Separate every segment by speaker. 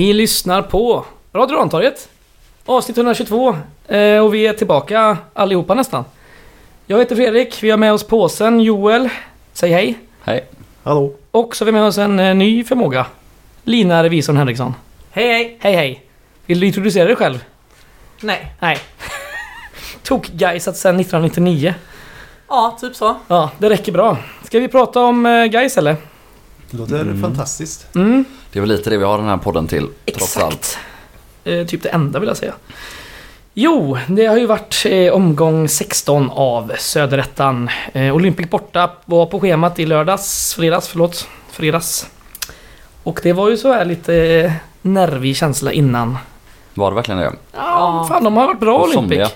Speaker 1: Ni lyssnar på Radio Rantorget. Avsnitt 122. Eh, och vi är tillbaka allihopa nästan. Jag heter Fredrik. Vi har med oss påsen Joel. Säg hej.
Speaker 2: Hej.
Speaker 3: Hallå?
Speaker 1: Och så har vi med oss en eh, ny förmåga. Lina Revisorn Henriksson.
Speaker 4: Hej hej!
Speaker 1: Hej hej. Vill du introducera dig själv?
Speaker 4: Nej.
Speaker 1: Nej. Tok-Gaisat sedan 1999.
Speaker 4: Ja, typ så.
Speaker 1: Ja, det räcker bra. Ska vi prata om eh, Gais eller?
Speaker 3: Det låter
Speaker 2: Mm.
Speaker 3: fantastiskt.
Speaker 1: Mm,
Speaker 2: Det är väl lite det vi har den här podden till, trots allt.
Speaker 1: exakt. Eh, typ det enda vill jag säga. Jo, det har ju varit eh, omgång 16 av Söderettan. Eh, Olympic borta var på schemat i lördags, fredags, förlåt. Fredags. Och det var ju så här lite eh, nervig känsla innan.
Speaker 2: Var det verkligen det?
Speaker 1: Ja,
Speaker 4: Ja.
Speaker 1: fan de har varit bra Olympic.
Speaker 2: somliga.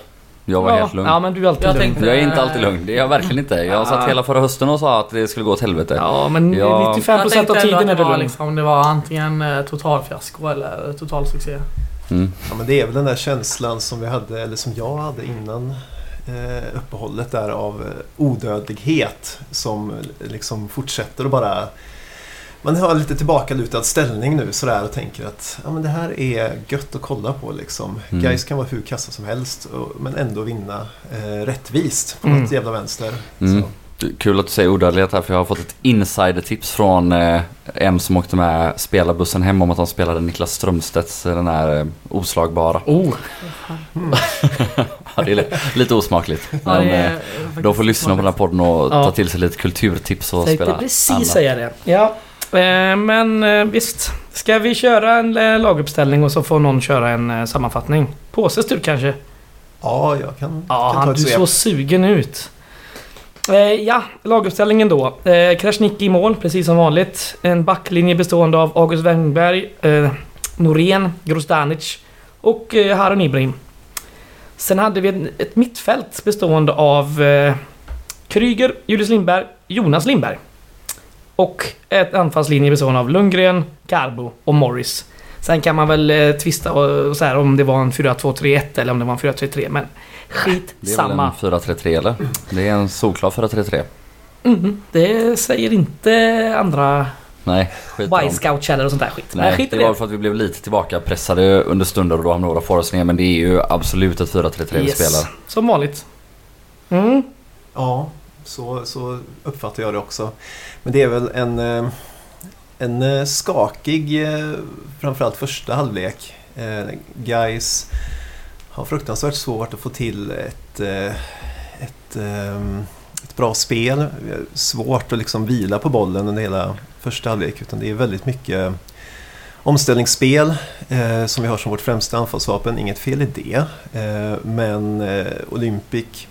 Speaker 2: Jag var
Speaker 1: ja,
Speaker 2: helt lugn.
Speaker 1: Ja, men du är alltid
Speaker 4: Jag
Speaker 1: lugn.
Speaker 4: tänkte-
Speaker 2: Jag är inte alltid lugn, det är jag verkligen inte. Jag
Speaker 1: Ja.
Speaker 2: satt hela förra hösten och sa att det skulle gå åt helvete.
Speaker 1: Ja, men
Speaker 2: Ja.
Speaker 1: 95% av tiden är
Speaker 4: det
Speaker 1: du
Speaker 4: var
Speaker 1: lugn.
Speaker 4: liksom, det var antingen eh, totalfiasko eller total succé.
Speaker 2: Mm.
Speaker 3: Ja, men det är väl den där känslan som vi hade, eller som jag hade innan eh, uppehållet där av eh, odödlighet som eh, liksom fortsätter att bara man har lite tillbakalutad ställning nu sådär och tänker att ja, men det här är gött att kolla på liksom.
Speaker 2: Mm.
Speaker 3: Guys kan vara hur kassa som helst och, men ändå vinna eh, rättvist på
Speaker 1: Mm.
Speaker 3: något jävla vänster.
Speaker 2: Mm.
Speaker 3: Så.
Speaker 2: Kul att du säger odödlighet här för jag har fått ett insidertips från eh, en som åkte med spelarbussen hem om att han spelade Niklas Strömstedts eh, den här eh, oslagbara.
Speaker 1: Oh,
Speaker 2: Ja, det är li- lite osmakligt.
Speaker 4: Ja,
Speaker 2: Men
Speaker 4: är,
Speaker 2: eh, de får lyssna på den här podden och
Speaker 1: Ja.
Speaker 2: ta till sig lite kulturtips och
Speaker 1: tänkte
Speaker 2: spela
Speaker 1: precis
Speaker 2: annat.
Speaker 1: säga det. Ja. Eh, men eh, visst. Ska vi köra en eh, laguppställning och så får någon köra en sammanfattning? Påses tur kanske?
Speaker 3: Ja, jag kan,
Speaker 1: Ja,
Speaker 3: kan ta ett
Speaker 1: du såg sugen ut. Ja, laguppställningen då. Krasniqi i mål, precis som vanligt. En backlinje bestående av August Wengberg, Norén, Grostanic och Harun Ibrahim. Sen hade vi ett, mittfält bestående av Kryger, Julius Lindberg, Jonas Lindberg. Och ett anfallslinje bestående av Lundgren, Garbo och Morris. Sen kan man väl eh, tvista och, så här, om det var en 4-2-3-1 eller om det var en 4-3-3 men skit
Speaker 2: Det är väl
Speaker 1: samma.
Speaker 2: en 4-3-3 eller? Det är en solklar 4-3-3.
Speaker 1: Mhm, det säger inte andra
Speaker 2: Nej, skit.
Speaker 1: Y-scout-källor och sånt där skit. Nej,
Speaker 2: Nej,
Speaker 1: skit
Speaker 2: det var
Speaker 1: det.
Speaker 2: för att vi blev lite tillbaka pressade under stunder och då hamnade några forwards ner. Men det är ju absolut ett 4-3-3 vi spelar.
Speaker 1: Som vanligt. Mm.
Speaker 3: Ja, så, så uppfattar jag det också. Men det är väl en, eh, en eh, skakig, eh, framförallt första halvlek. Guys har fruktansvärt svårt att få till ett, ett, ett bra spel. Svårt att liksom vila på bollen under hela första halvlek. Utan det är väldigt mycket omställningsspel eh, som vi har som vårt främsta anfallsvapen. Inget fel i det. Eh, men eh, Olympic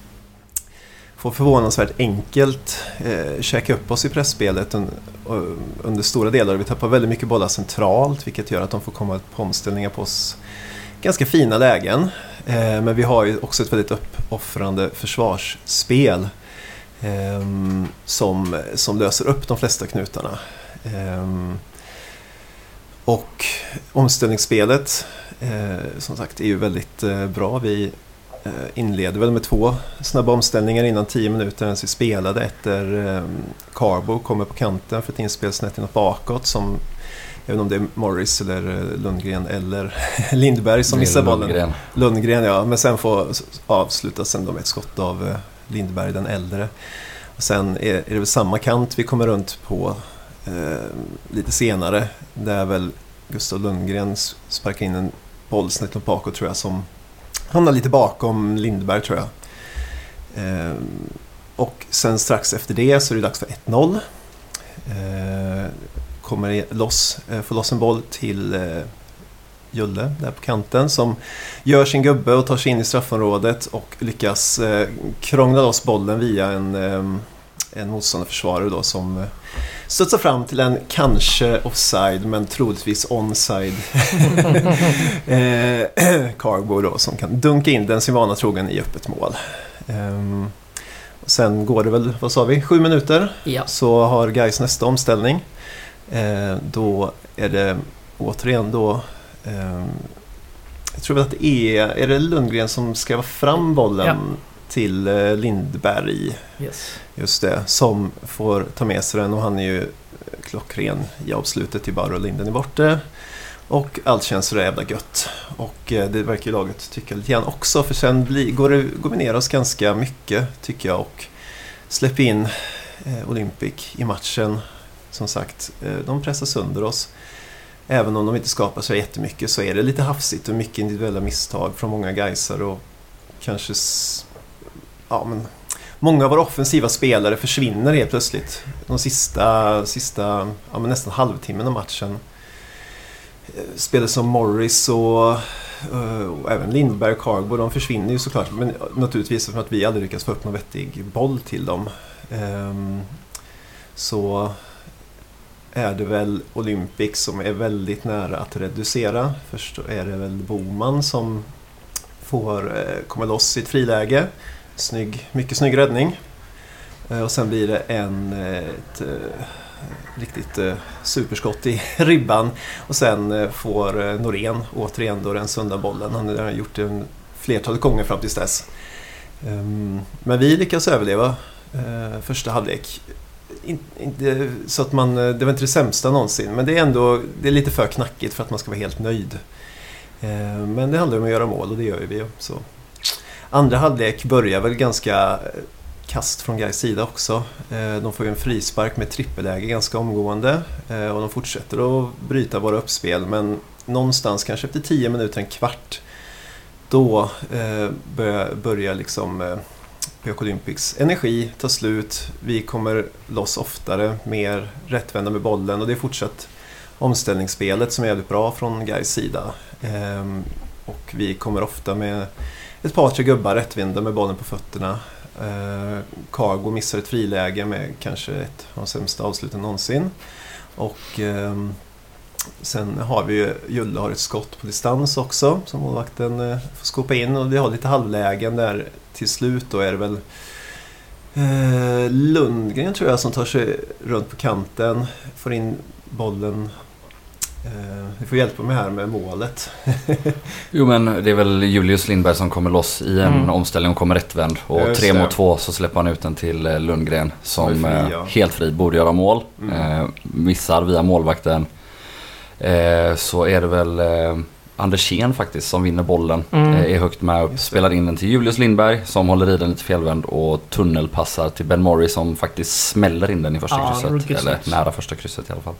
Speaker 3: får förvånansvärt enkelt eh, käka upp oss i pressspelet un, un, under stora delar. Vi tappar väldigt mycket bollar centralt vilket gör att de får komma på omställningar på oss ganska fina lägen. Eh, men vi har ju också ett väldigt uppoffrande försvarsspel eh, som, som löser upp de flesta knutarna. Eh, och omställningsspelet eh, som sagt är ju väldigt eh, bra. Vi eh, inleder väl med två snabba omställningar innan 10 minuter ens vi spelade. Efter eh, Carbo kommer på kanten för ett inspel snett inåt bakåt som inte om det är Morris eller eh, Lundgren eller Lindberg som missar bollen.
Speaker 2: Lundgren.
Speaker 3: Lundgren ja, men sen får avslutas sen med ett skott av eh, Lindberg den äldre. Och sen är, det väl samma kant vi kommer runt på eh, lite senare. Där väl Gustav Lundgren sparkar in en boll snett åt bakåt tror jag som hamnar lite bakom Lindberg tror jag. Eh, och sen strax efter det så är det dags för 1-0. Eh, kommer loss, eh, får loss en boll till Julle där på kanten som gör sin gubbe och tar sig in i straffområdet och lyckas krångla loss bollen via en, en motståndarförsvarare då som studsar fram till en kanske offside men troligtvis onside eh, Carbo då som kan dunka in den sin vana trogen i öppet mål. Ehm, och sen går det väl, vad sa vi, sju minuter
Speaker 1: Ja.
Speaker 3: så har Gais nästa omställning. Eh, då är det återigen då eh, jag tror väl att det är, är det Lundgren som ska vara fram bollen
Speaker 1: Ja.
Speaker 3: till eh, Lindberg.
Speaker 1: Yes.
Speaker 3: Just det, som får ta med sig den och han är ju klockren i avslutet till bara linden är borta. Och allt känns så jävla gött. Och eh, det verkar ju laget tycka lite grann också. För sen blir, går, det, går vi ner oss ganska mycket tycker jag. Och släpper in eh, Olympic i matchen. Som sagt, eh, de pressar sönder oss. Även om de inte skapar så jättemycket så är det lite hafsigt och mycket individuella misstag från många Gaisar och kanske... Ja, men många av våra offensiva spelare försvinner helt plötsligt. De sista, sista ja, men nästan halvtimmen av matchen. Eh, spelare som Morris och, eh, och även Lindberg och Cargo, de försvinner ju såklart. Men eh, naturligtvis för att vi aldrig lyckas få upp någon vettig boll till dem. Ehm, så är det väl Olympic som är väldigt nära att reducera. Först är det väl Boman som får komma loss i ett friläge. Snygg, mycket snygg räddning. Eh, och sen blir det en, eh, ett eh, riktigt superskott i ribban. Och sen får Norén återigen då rensa undan bollen. Han har gjort det flertalet gånger fram tills dess. Ehm, men vi lyckas överleva första halvlek. Inte, så att man, det var inte det sämsta någonsin, men det är ändå det är lite för knackigt för att man ska vara helt nöjd. Ehm, men det handlar om att göra mål och det gör ju vi. Så. Andra halvlek börjar väl ganska eh, kast från Gais sida också. Eh, de får ju en frispark med trippelläge ganska omgående eh, och de fortsätter att bryta våra uppspel men någonstans kanske efter 10 minuter, en kvart då börjar, liksom eh, PK Olympics energi ta slut. Vi kommer loss oftare, mer rättvända med bollen och det är fortsatt omställningsspelet som är jävligt bra från Gais sida. Ehm, och vi kommer ofta med ett par, tre gubbar rättvända med bollen på fötterna. Eh, Cargo missar ett friläge med kanske ett av de sämsta avsluten någonsin. Och eh, sen har vi ju, Julle har ett skott på distans också som målvakten eh, får skopa in och vi har lite halvlägen där till slut då är det väl eh, Lundgren tror jag som tar sig runt på kanten, får in bollen. Eh, vi får hjälpa mig här med målet.
Speaker 2: Jo men det är väl Julius Lindberg som kommer loss i en
Speaker 1: Mm.
Speaker 2: omställning och kommer rättvänd. Och tre mot två så släpper han ut den till eh, Lundgren som
Speaker 3: fri,
Speaker 2: eh,
Speaker 3: ja.
Speaker 2: helt fri borde göra mål.
Speaker 3: Mm.
Speaker 2: Eh, missar via målvakten. Eh, så är det väl eh, Andersén faktiskt som vinner bollen.
Speaker 1: Mm.
Speaker 2: Eh, är högt med upp, spelar in den till Julius Lindberg som håller i den lite felvänd och tunnelpassar till Ben Morris som faktiskt smäller in den i första
Speaker 1: Ja,
Speaker 2: krysset. Eller nära första krysset i alla fall.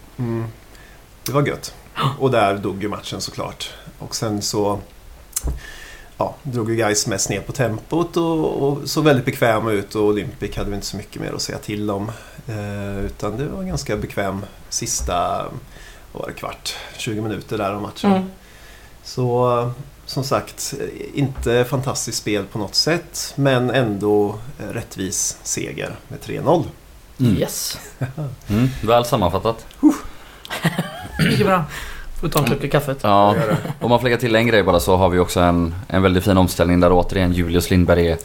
Speaker 3: Det var gött. Och där dog ju matchen såklart. Och sen så ja, drog ju guys mest ner på tempot och, och såg väldigt bekväma ut och Olympic hade vi inte så mycket mer att säga till om. Eh, utan det var en ganska bekväm sista vad var det, kvart, 20 minuter där av matchen.
Speaker 1: Mm.
Speaker 3: Så eh, som sagt, inte fantastiskt spel på något sätt men ändå rättvis seger med 3-0.
Speaker 2: Mm.
Speaker 1: Yes.
Speaker 2: Mm, väl sammanfattat.
Speaker 4: Mycket bra.
Speaker 1: Får ta en klunk i kaffet.
Speaker 2: Ja, om man får lägga till en grej bara så har vi också en, en väldigt fin omställning där återigen Julius Lindberg är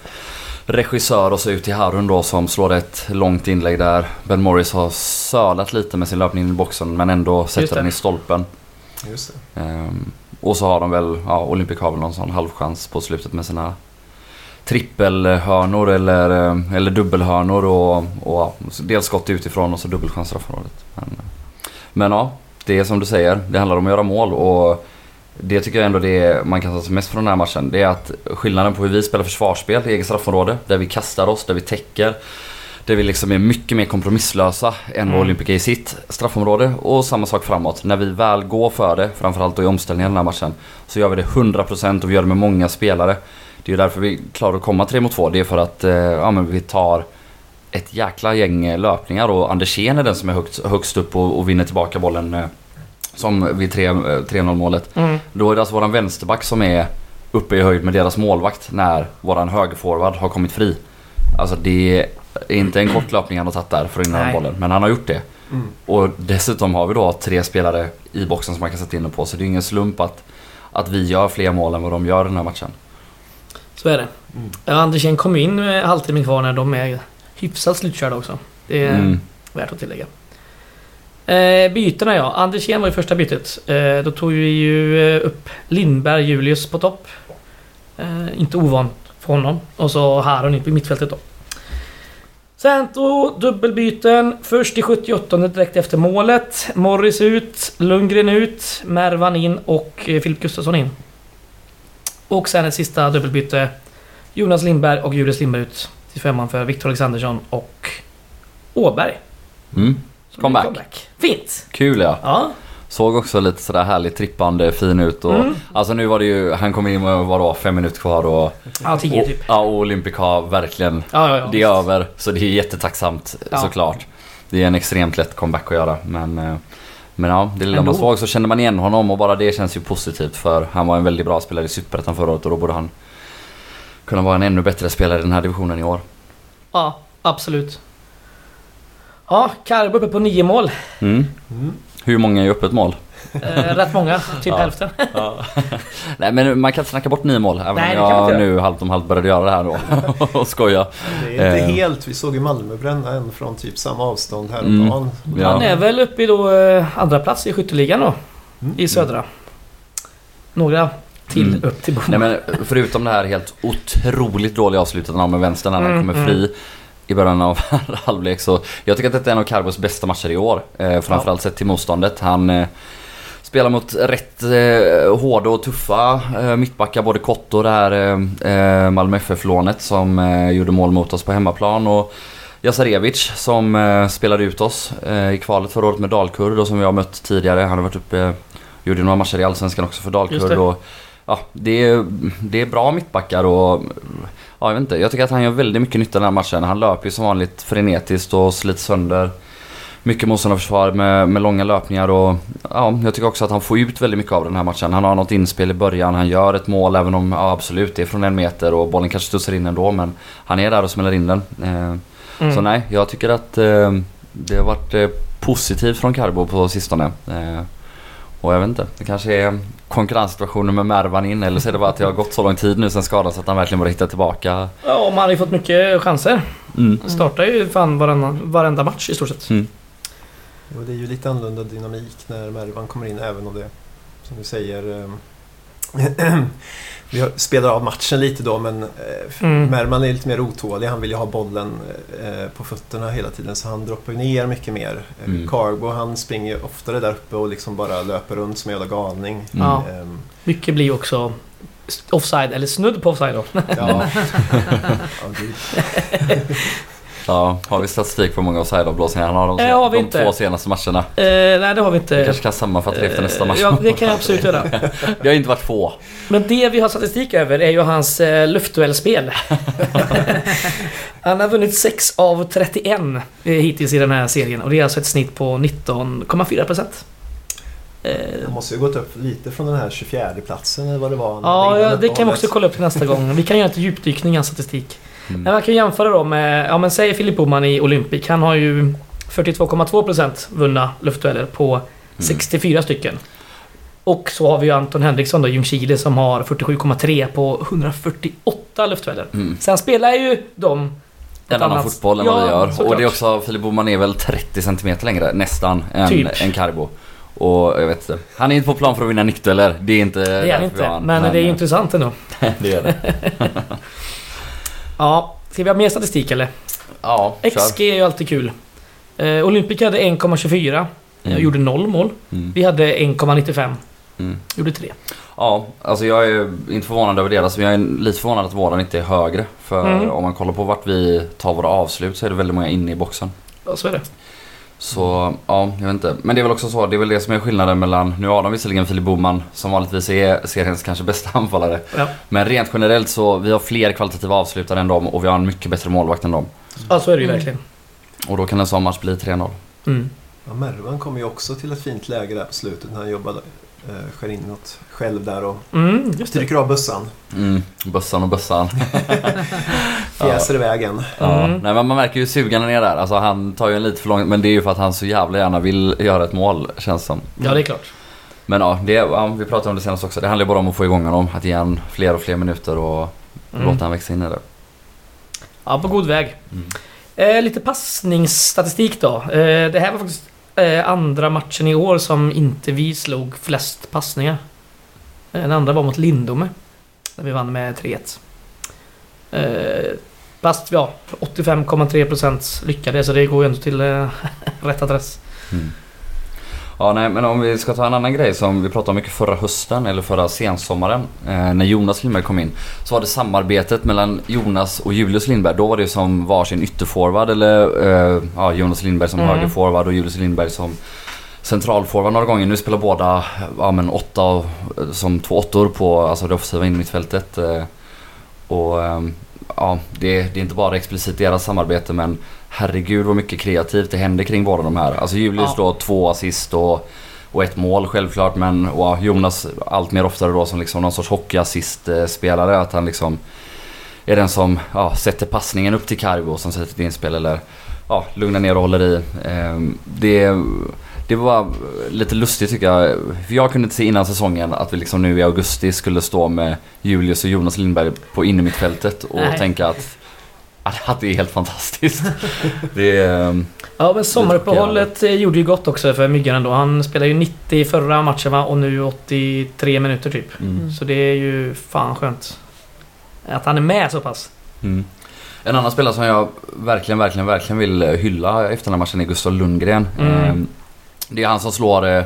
Speaker 2: regissör och så ut till Harun då som slår ett långt inlägg där. Ben Morris har sölat lite med sin löpning in i boxen men ändå sätter den i stolpen.
Speaker 3: Just det.
Speaker 2: Ehm, och så har de väl, ja Olympic har väl någon sån halvchans på slutet med sina trippelhörnor eller, eh, eller dubbelhörnor och, och ja, dels skott utifrån och så dubbelchans straffområdet. Men, men ja, det är som du säger, det handlar om att göra mål och det tycker jag ändå det man kan ta sig mest från den här matchen. Det är att skillnaden på hur vi spelar försvarsspel i eget straffområde, där vi kastar oss, där vi täcker. Där vi liksom är mycket mer kompromisslösa än vad
Speaker 1: Mm.
Speaker 2: Olympic är i sitt straffområde. Och samma sak framåt. När vi väl går för det, framförallt då i omställningen i den här matchen, så gör vi det 100% och vi gör det med många spelare. Det är ju därför vi klarar att komma 3 mot 2. Det är för att eh, ja, men vi tar ett jäkla gäng eh, löpningar och Andersén är den som är högst, högst upp och, och vinner tillbaka bollen eh, som vid 3 eh, 3-0 målet.
Speaker 1: Mm.
Speaker 2: Då är det alltså våran vänsterback som är uppe i höjd med deras målvakt när våran högerforward har kommit fri. Alltså det är inte en kort löpning han har tagit där för att vinna den bollen, men han har gjort det.
Speaker 3: Mm.
Speaker 2: Och dessutom har vi då tre spelare i boxen som man kan sätta in den på, så det är ingen slump att, att vi gör fler mål än vad de gör den här matchen.
Speaker 1: Så är det.
Speaker 3: Mm.
Speaker 1: Ja, Andersén kom in med halvtimmen kvar när de är hyfsat slutkörda också. Det är
Speaker 2: Mm.
Speaker 1: värt att tillägga. Eh, bytena ja. Andersén var ju första bytet. Eh, då tog vi ju eh, upp Lindberg, Julius på topp. Eh, inte ovant för honom. Och så Harun in på mittfältet då. Sen då dubbelbyten. Först i 78 direkt efter målet. Morris ut, Lundgren ut, Mervan in och eh, Filip Gustafsson in. Och sen ett sista dubbelbyte. Jonas Lindberg och Julius Lindberg ut till femman för Victor Alexandersson och Åberg.
Speaker 2: Mm. Comeback.
Speaker 1: är Fint!
Speaker 2: Kul ja.
Speaker 1: Ja.
Speaker 2: Såg också lite sådär härligt trippande, fin ut och...
Speaker 1: Mm.
Speaker 2: Alltså nu var det ju, han kom in med vadå, fem minuter kvar och...
Speaker 1: Ja, 10
Speaker 2: och
Speaker 1: typ.
Speaker 2: ja, och Olympic har verkligen...
Speaker 1: Ja, ja, ja.
Speaker 2: Det är över, så det är jättetacksamt
Speaker 1: Ja.
Speaker 2: såklart. Det är en extremt lätt comeback att göra men... eh, Men ja, det lilla man såg så kände man igen honom och bara det känns ju positivt för han var en väldigt bra spelare i Superettan förra året och då borde han kunna vara en ännu bättre spelare i den här divisionen i år.
Speaker 1: Ja, absolut. Ja, Karbo uppe på nio mål.
Speaker 2: Mm.
Speaker 3: Mm.
Speaker 2: Hur många är öppet mål?
Speaker 1: Eh, rätt många, typ
Speaker 2: Ja.
Speaker 1: hälften.
Speaker 2: Nej men man kan inte snacka bort nio mål även
Speaker 1: Nej,
Speaker 2: om jag nu halvt om halvt började göra det här då och skoja.
Speaker 3: Det är inte
Speaker 2: Eh.
Speaker 3: helt, vi såg ju Malmö bränna en från typ samma avstånd
Speaker 2: Mm.
Speaker 3: häromdagen.
Speaker 2: Ja.
Speaker 1: Han är väl uppe i då eh, andra plats i skytteligan då.
Speaker 3: Mm.
Speaker 1: I södra. Några till
Speaker 2: Mm.
Speaker 1: upp till
Speaker 2: Nej
Speaker 1: bommen.
Speaker 2: men förutom det här helt otroligt dåliga avslutet av med vänstern när han
Speaker 1: Mm,
Speaker 2: kommer
Speaker 1: mm.
Speaker 2: fri i början av halvlek så jag tycker att detta är en av Carbos bästa matcher i år. Eh, framförallt sett till motståndet. Han eh, spelar mot rätt eh, hårda och tuffa eh, mittbackar, både Kotto och det här eh, eh, Malmö FF-lånet som eh, gjorde mål mot oss på hemmaplan. Och Jasarevic som eh, spelade ut oss eh, i kvalet förra året med Dalkurd och som vi har mött tidigare. Han har varit uppe, eh, gjorde några matcher i Allsvenskan också för Dalkurd. Ja, det, är, det är bra mittbackar och ja, jag vet inte. Jag tycker att han gör väldigt mycket nytta den här matchen. Han löper ju som vanligt frenetiskt och sliter sönder mycket motståndarförsvar med, med långa löpningar och ja, jag tycker också att han får ut väldigt mycket av den här matchen. Han har något inspel i början, han gör ett mål även om ja, absolut det är från en meter och bollen kanske studsar in ändå men han är där och smäller in den. Eh,
Speaker 1: Mm.
Speaker 2: Så nej, jag tycker att eh, det har varit eh, positivt från Carbo på sistone. Och jag vet inte, det kanske är konkurrenssituationen med Mervan in eller så är det bara att det har gått så lång tid nu sen skadan så att han verkligen börjar hitta tillbaka.
Speaker 1: Ja, och man har ju fått mycket chanser.
Speaker 2: Mm.
Speaker 1: Startar ju fan varenda, varenda match i stort sett.
Speaker 2: Mm.
Speaker 3: Och det är ju lite annorlunda dynamik när Mervan kommer in även om det, som du säger, eh, vi spelar av matchen lite då men eh,
Speaker 1: Mm.
Speaker 3: Mervan är lite mer otålig. Han vill ju ha bollen eh, på fötterna hela tiden så han droppar ner mycket mer. Eh,
Speaker 2: Mm.
Speaker 3: Cargo han springer ju oftare där uppe och liksom bara löper runt som en jävla galning.
Speaker 2: Mm.
Speaker 1: Ja.
Speaker 3: Ehm,
Speaker 1: Mycket blir också offside, eller snudd på offside då.
Speaker 3: ja. ja.
Speaker 2: Ja, har vi statistik på hur många offside-avblåsningar han har de,
Speaker 1: Eh, har vi
Speaker 2: de
Speaker 1: inte.
Speaker 2: två senaste matcherna?
Speaker 1: Eh, nej, det har vi
Speaker 2: Vi
Speaker 1: inte.
Speaker 2: kanske kan sammanfatta det efter nästa match.
Speaker 1: Eh, Ja, det kan jag absolut göra.
Speaker 2: Det har inte varit få.
Speaker 1: Men det vi har statistik över är ju hans eh, luftduellspel. Han har vunnit 6 av 31 eh, hittills i den här serien och det är alltså ett snitt på 19,4%. Eh,
Speaker 3: Han måste ju gått upp lite från den här 24 platsen eller vad det var.
Speaker 1: ja, det kan vi också kolla upp till nästa gång. Vi kan göra ett djupdykning i hans statistik.
Speaker 2: Mm.
Speaker 1: Men man kan jämföra då med, ja men säg Filip Boman i Olympic. Han har ju 42,2% vunna luftdueller på 64 stycken. Och så har vi ju Anton Henriksson då, Ljungskile, som har 47,3 på 148 luftdueller.
Speaker 2: Mm.
Speaker 1: Sen spelar ju de...
Speaker 2: En annan fotboll än
Speaker 1: Ja,
Speaker 2: vad vi gör.
Speaker 1: såklart.
Speaker 2: Och det är också, Filip Boman är väl 30 cm längre nästan än,
Speaker 1: Typ.
Speaker 2: än Carbo. Och jag vet inte. Han är inte på plan för att vinna nickdueller. Det är inte
Speaker 1: Det är han inte,
Speaker 2: han.
Speaker 1: men, det är ju intressant ändå.
Speaker 2: det är det.
Speaker 1: Ja, ska vi ha mer statistik eller?
Speaker 2: Ja, kör.
Speaker 1: XG är ju alltid kul. Eh, Olympic hade 1,24.
Speaker 2: Mm.
Speaker 1: Jag gjorde noll mål.
Speaker 2: Mm.
Speaker 1: Vi hade 1,95.
Speaker 2: Mm.
Speaker 1: Gjorde 3.
Speaker 2: Ja, alltså jag är inte förvånad över deras, men jag är lite förvånad att våran inte är högre. För
Speaker 1: Mm.
Speaker 2: om man kollar på vart vi tar våra avslut så är det väldigt många inne i boxen.
Speaker 1: Ja, så är det.
Speaker 2: Så ja, jag vet inte. Men det är väl också så, det är väl det som är skillnaden mellan, nu har de visserligen Filip Boman som vanligtvis är seriens kanske bästa anfallare.
Speaker 1: Ja.
Speaker 2: Men rent generellt så, vi har fler kvalitativa avslutare än dem och vi har en mycket bättre målvakt än dem.
Speaker 1: Ja, så är det ju
Speaker 4: Mm.
Speaker 1: verkligen.
Speaker 2: Och då kan en sån match bli 3-0.
Speaker 1: Mm.
Speaker 3: Ja, Mervan kom ju också till ett fint läge där på slutet när han jobbade, eh, skär in något själv där och
Speaker 1: Mm,
Speaker 3: stryker av bössan.
Speaker 2: Mm, bössan och bössan.
Speaker 3: Fjäser iväg en.
Speaker 2: Ja,
Speaker 1: Mm.
Speaker 2: nej men man märker ju sugen är där. Alltså han tar ju en lite för långt, men det är ju för att han så jävla gärna vill göra ett mål känns som.
Speaker 1: Ja, det är klart.
Speaker 2: Men ja, det, ja, vi pratade om det senast också. Det handlar ju bara om att få igång honom. Att ge han fler och fler minuter och
Speaker 1: Mm.
Speaker 2: låta han växa in i det.
Speaker 1: Ja, på god väg.
Speaker 2: Mm.
Speaker 1: Eh, lite passningsstatistik då. Eh, det här var faktiskt eh, andra matchen i år som inte vi slog flest passningar. Eh, den andra var mot Lindome. Där vi vann med 3-1. Eh, Fast ja, 85,3% lyckade så det går ju ändå till eh, rätt adress.
Speaker 2: Mm. Ja, nej, men om vi ska ta en annan grej som vi pratade om mycket förra hösten eller förra sensommaren eh, när Jonas Lindberg kom in. Så var det samarbetet mellan Jonas och Julius Lindberg. Då var det som varsin ytterforward eller eh, ja, Jonas Lindberg som
Speaker 1: Mm.
Speaker 2: högerforward och Julius Lindberg som centralforward några gånger. Nu spelar båda ja, men åtta som två åttor på alltså det offensiva innermittfältet. Eh, och ehm, ja, det, det är inte bara explicit deras samarbete men herregud vad mycket kreativt det händer kring båda de här. Alltså Julius
Speaker 1: Ja.
Speaker 2: då två assist och, och ett mål självklart men och Jonas allt mer oftare då som liksom någon sorts hockeyassist-spelare. Att han liksom är den som ja, sätter passningen upp till Cargo som sätter ett inspel eller ja, lugnar ner och håller i. Ehm, det, det var lite lustigt tycker jag. För jag kunde inte se innan säsongen att vi liksom nu i augusti skulle stå med Julius och Jonas Lindberg på innermittfältet och
Speaker 1: Nej.
Speaker 2: tänka att, att det är helt fantastiskt. det är, ehm,
Speaker 1: Ja men sommaruppehållet eh, gjorde ju gott också för Myggan ändå. Han spelade ju 90 i förra matchen va? och nu 83 minuter typ.
Speaker 2: mm.
Speaker 1: Så det är ju fan skönt. Att han är med så pass.
Speaker 2: Mm. En annan spelare som jag verkligen, verkligen, verkligen vill hylla efter den här matchen är Gustav Lundgren.
Speaker 1: Mm.
Speaker 2: Ehm, Det är han som slår eh,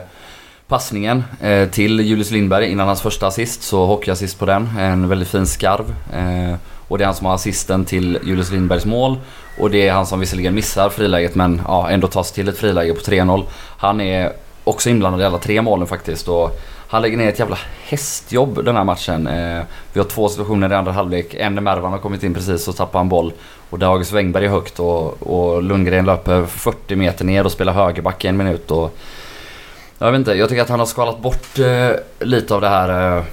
Speaker 2: passningen eh, till Julius Lindberg innan hans första assist. Så hockeyassist på den. En väldigt fin skarv. Och det är han som har assisten till Julius Lindbergs mål. Och det är han som visserligen missar friläget men ja, ändå tar sig till ett friläge på 3-0. Han är också inblandad i alla tre målen faktiskt. Och han lägger ner ett jävla hästjobb den här matchen. Eh, vi har två situationer i andra halvlek. En när Mervan har kommit in precis och tappar en boll. Och där August Wengberg är högt och, och Lundgren löper 40 meter ner och spelar högerback i en minut. Och, jag vet inte, jag tycker att han har skalat bort eh, lite av det här. Eh,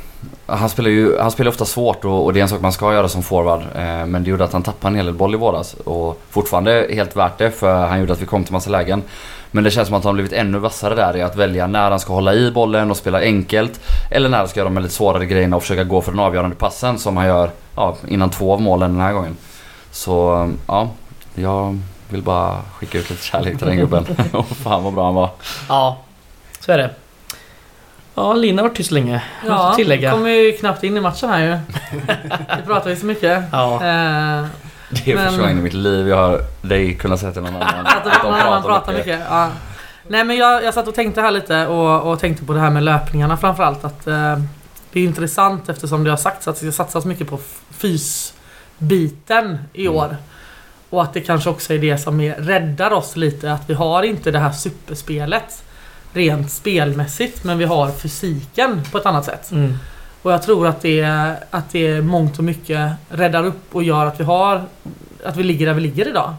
Speaker 2: han spelar ju han spelar ofta svårt och, och det är en sak man ska göra som forward. Eh, men det gjorde att han tappade en hel del boll i våras. Och fortfarande helt värt det för han gjorde att vi kom till massa lägen. Men det känns som att han har blivit ännu vassare där i att välja när han ska hålla i bollen och spela enkelt. Eller när han ska göra de lite svårare grejerna och försöka gå för den avgörande passen som han gör ja, innan två av målen den här gången. Så ja, jag vill bara skicka ut lite kärlek till den gubben. Fan vad bra han var.
Speaker 1: Ja, så är det. Ja, Linn har varit tyst länge.
Speaker 4: Ja,
Speaker 1: tillägga?
Speaker 4: kommer ju knappt in i matchen här ju. Vi pratar ju så mycket.
Speaker 1: Ja.
Speaker 4: Eh,
Speaker 2: Det är
Speaker 4: Men-
Speaker 2: första gången i mitt liv jag har dig kunna säga till någon annan.
Speaker 4: att de pratar, pratar mycket. Ja. Nej men jag, jag satt och tänkte här lite och, och tänkte på det här med löpningarna framförallt. Att, eh, det är intressant eftersom det har sagts att det ska satsas mycket på fysbiten i
Speaker 2: Mm.
Speaker 4: år. Och att det kanske också är det som är, räddar oss lite. Att vi har inte det här superspelet rent spelmässigt men vi har fysiken på ett annat sätt.
Speaker 1: Mm.
Speaker 4: Och jag tror att det, att det mångt och mycket räddar upp och gör att vi har Att vi ligger där vi ligger idag.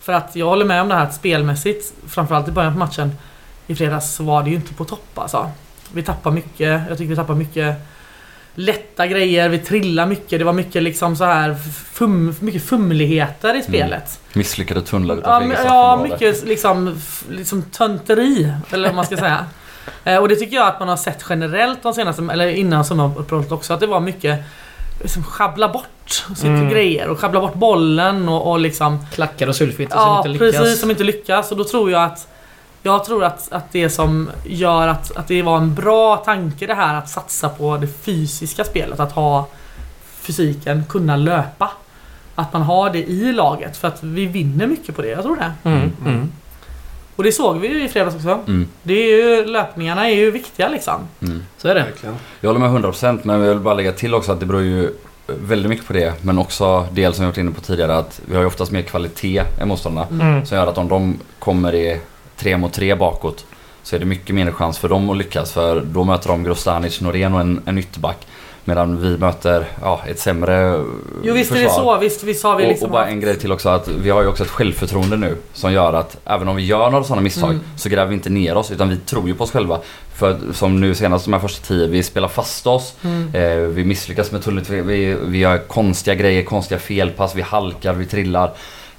Speaker 4: För att jag håller med om det här att spelmässigt, framförallt i början på matchen i fredags, så var det ju inte på topp alltså. Vi tappar mycket, jag tycker vi tappar mycket lätta grejer, vi trillar mycket, det var mycket liksom så här fum, mycket fumligheter i spelet.
Speaker 2: Misslyckade tunnlar
Speaker 4: Ja,
Speaker 2: utanför
Speaker 4: ja
Speaker 2: straffområde.
Speaker 4: mycket liksom, liksom tönteri, eller vad man ska säga. Eh, och det tycker jag att man har sett generellt de senaste, eller innan sommaruppehållet också, att det var mycket liksom schabbla bort sitt
Speaker 1: Mm.
Speaker 4: grejer och schabbla bort bollen och, och liksom
Speaker 1: Klackar och sulfiter
Speaker 4: Ja,
Speaker 1: som inte lyckas.
Speaker 4: precis, som inte lyckas. Och då tror jag att jag tror att, att det som gör att, att det var en bra tanke det här att satsa på det fysiska spelet. Att ha fysiken, kunna löpa. Att man har det i laget för att vi vinner mycket på det. Jag tror det.
Speaker 1: Mm, mm.
Speaker 4: Och det såg vi ju i fredags också.
Speaker 2: Mm,
Speaker 4: Det är ju, löpningarna är ju viktiga liksom.
Speaker 2: mm.
Speaker 1: Så är det.
Speaker 3: Verkligen.
Speaker 2: Jag håller med 100% men jag vill bara lägga till också att det beror ju väldigt mycket på det. Men också del som jag varit inne på tidigare att vi har ju oftast mer kvalitet än motståndarna.
Speaker 1: Mm.
Speaker 2: Som gör att om de kommer i tre mot tre bakåt så är det mycket mindre chans för dem att lyckas. För då möter de Grostanic, Norén och en, en ytterback. Medan vi möter ja, ett sämre
Speaker 4: Jo visst är det
Speaker 2: försvar.
Speaker 4: så. Visst, visst har vi
Speaker 2: Och,
Speaker 4: liksom
Speaker 2: och bara
Speaker 4: haft-
Speaker 2: en grej till också att vi har ju också ett självförtroende nu som gör att även om vi gör några sådana misstag
Speaker 4: Mm.
Speaker 2: så gräver vi inte ner oss utan vi tror ju på oss själva. För som nu senast de här första tio, vi spelar fast oss.
Speaker 4: Mm.
Speaker 2: Eh, vi misslyckas med tullet, vi, vi, vi gör konstiga grejer, konstiga felpass, vi halkar, vi trillar.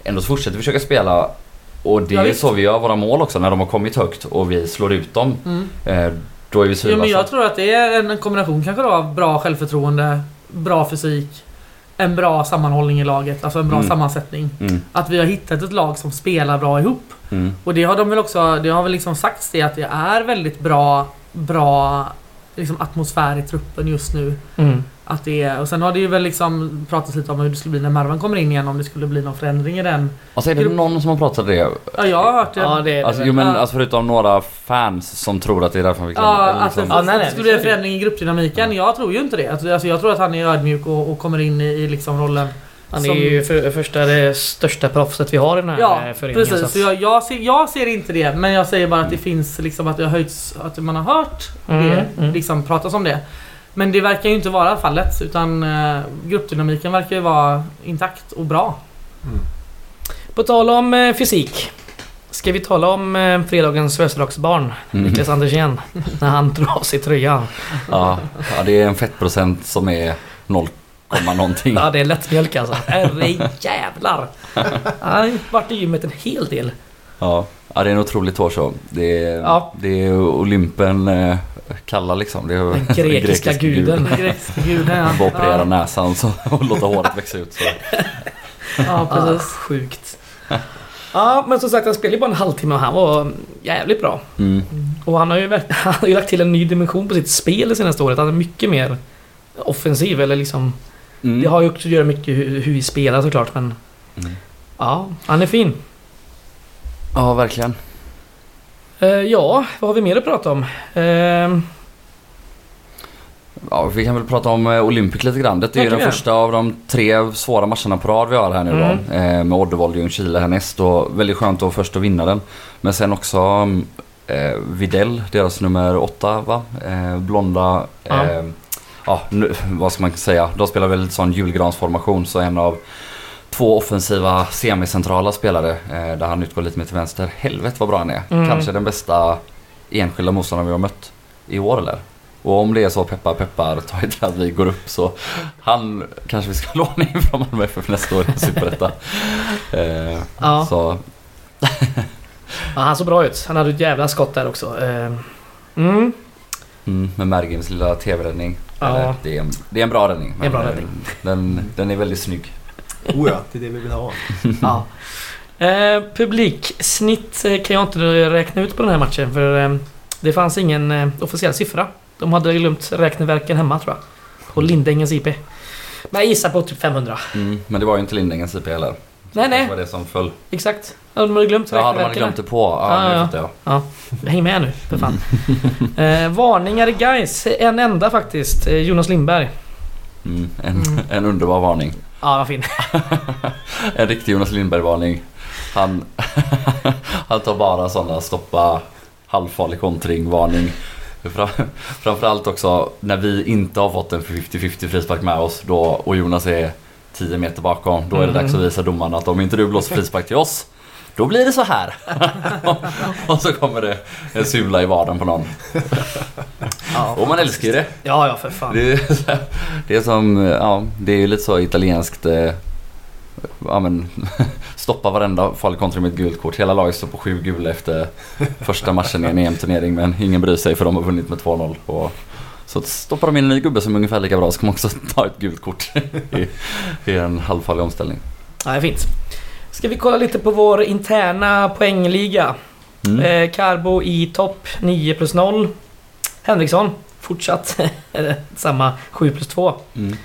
Speaker 2: Ändå fortsätter vi försöka spela och det
Speaker 4: Ja,
Speaker 2: är så vi gör våra mål också när de har kommit högt och vi slår ut dem.
Speaker 4: Mm.
Speaker 2: Eh, då är vi sylvassa.
Speaker 4: men jag tror att det är en kombination kanske då av bra självförtroende, bra fysik, en bra sammanhållning i laget, alltså en bra
Speaker 2: Mm.
Speaker 4: sammansättning.
Speaker 2: Mm,
Speaker 4: Att vi har hittat ett lag som spelar bra ihop.
Speaker 2: mm,
Speaker 4: Och det har de väl också, det har väl liksom sagts det att det är väldigt bra, bra liksom atmosfär i truppen just nu.
Speaker 1: Mm.
Speaker 4: Att det är, och sen har det ju väl liksom pratats lite om hur det skulle bli när Marwan kommer in igen. Om det skulle bli någon förändring i den.
Speaker 2: Alltså är det någon som har pratat det?
Speaker 4: Ja, jag har hört det.
Speaker 1: Ja, det det
Speaker 2: Alltså,
Speaker 1: väl.
Speaker 2: jo men
Speaker 4: Ja.
Speaker 2: alltså förutom några fans som tror att det är därför han fick
Speaker 4: Ja,
Speaker 2: lämna, eller
Speaker 4: alltså,
Speaker 2: liksom-
Speaker 1: Ja, nej, nej,
Speaker 4: det skulle bli en förändring i gruppdynamiken. Jag tror ju inte det. Alltså, alltså, jag tror att han är ödmjuk och, och kommer in i, i liksom rollen.
Speaker 1: Han är ju för, första det största proffset vi har i den här
Speaker 4: Ja,
Speaker 1: eh, föreningen.
Speaker 4: precis.
Speaker 1: så
Speaker 4: Så jag, jag, ser, jag ser inte det. Men jag säger bara att det finns liksom att det har höjts, att man har hört
Speaker 1: Mm,
Speaker 4: det,
Speaker 1: mm.
Speaker 4: liksom pratas om det. Men det verkar ju inte vara fallet. Utan eh, gruppdynamiken verkar ju vara intakt och bra.
Speaker 1: På tal om eh, fysik. Ska vi tala om eh, fredagens födelsedagsbarn?
Speaker 2: Mm.
Speaker 1: Niklas Andersén. när han drar av sig tröjan.
Speaker 2: Ja, ja, det är en fettprocent som är 0, någonting.
Speaker 1: Ja, det är lättmjölk alltså. Herre jävlar. Han har varit i gymmet en hel del.
Speaker 2: Ja, ja det är en otrolig tårshow. Det är,
Speaker 1: Ja.
Speaker 2: det är Olympen eh, kalla liksom. Det är
Speaker 1: Den grekiska guden.
Speaker 4: Den grekiska guden ja.
Speaker 2: Bara operera
Speaker 4: ja.
Speaker 2: näsan så, och låta håret växa ut. Så.
Speaker 4: ja,
Speaker 1: Ja,
Speaker 4: precis.
Speaker 1: sjukt. Ja, men som sagt han spelade ju bara en halvtimme och han var jävligt bra.
Speaker 2: Mm.
Speaker 1: Och han har ju, han har ju lagt till en ny dimension på sitt spel det senaste året. Han är mycket mer offensiv eller liksom...
Speaker 2: Mm.
Speaker 1: Det har ju också att göra mycket hur, hur vi spelar såklart men...
Speaker 2: Mm.
Speaker 1: Ja, han är fin.
Speaker 2: Ja, verkligen.
Speaker 1: Eh, ja, vad har vi mer att prata om? Eh,
Speaker 2: Ja, vi kan väl prata om eh, Olympic lite grann. Det är ju den första av de tre svåra matcherna på rad vi har här nu
Speaker 1: Mm.
Speaker 2: då. Eh, med Oddevold, Ljungskile härnäst och väldigt skönt att först att vinna den. Men sen också eh, Videll, deras nummer åtta va? Eh, blonda.
Speaker 1: Ja.
Speaker 2: Eh, ja, nu, vad ska man säga? De spelar väl lite sån julgransformation så en av två offensiva semicentrala spelare eh, där han utgår lite mer till vänster. Helvete vad bra han är.
Speaker 1: Mm.
Speaker 2: Kanske den bästa enskilda motståndaren vi har mött i år eller? Och om det är så peppar peppar ta i trä att vi går upp så han kanske vi ska låna in från Malmö FF nästa år i Superettan. Eh,
Speaker 1: ja.
Speaker 2: Så
Speaker 1: ja, han såg bra ut. Han hade ett jävla skott där också. Eh, mm.
Speaker 2: mm, med Mergims lilla TV-räddning.
Speaker 1: Ja.
Speaker 2: Det, är en, det är en bra räddning.
Speaker 1: En bra
Speaker 2: eh,
Speaker 1: räddning.
Speaker 2: Den, den är väldigt snygg.
Speaker 3: Oh ja, det är det vi vill ha.
Speaker 1: Ja. Eh, publiksnitt eh, kan jag inte räkna ut på den här matchen för eh, det fanns ingen eh, officiell siffra. De hade glömt räkneverken hemma tror jag. På Lindängens IP. Men jag gissar på typ 500.
Speaker 2: Mm, men det var ju inte Lindängens IP heller.
Speaker 1: Nej, nej.
Speaker 2: Det var det som föll.
Speaker 1: Exakt. Ja, de hade glömt
Speaker 2: Så hade man
Speaker 1: räkneverken.
Speaker 2: glömt det på. Ja,
Speaker 1: Ja,
Speaker 2: det
Speaker 1: ja.
Speaker 2: fattar jag.
Speaker 1: Häng med nu för fan. eh, varningar guys. En enda faktiskt. Eh, Jonas Lindberg.
Speaker 2: Mm, en,
Speaker 4: Mm.
Speaker 2: en underbar varning.
Speaker 1: Ja, vad fin.
Speaker 2: En riktig Jonas Lindberg-varning. Han, han tar bara sådana stoppa halvfarlig kontring-varning. Fram, framförallt också när vi inte har fått en 50-50 frispark med oss då, och Jonas är 10 meter bakom. Då är det
Speaker 1: Mhm.
Speaker 2: dags att visa domarna att om inte du blåser frispark till oss då blir det så här. och så kommer det en sula i vaden på någon.
Speaker 1: Ja,
Speaker 2: Och man älskar ju det.
Speaker 1: ja, ja för fan.
Speaker 2: Det är, det är som, ja, det är ju lite så italienskt. Eh, ja men, stoppa varenda farlig kontring med ett gult kort. Hela laget står på sju gula efter första matchen i en EM-turnering men ingen bryr sig för de har vunnit med 2-0. Och, så stoppar de in en ny gubbe som är ungefär lika bra så man också ta ett gult kort i, i en halvfarlig omställning.
Speaker 1: Ja, det är fint. Ska vi kolla lite på vår interna poängliga.
Speaker 2: Mm.
Speaker 1: Eh, Carbo i topp 9 plus 0. Henriksson fortsatt samma 7 plus 2.
Speaker 2: Mm.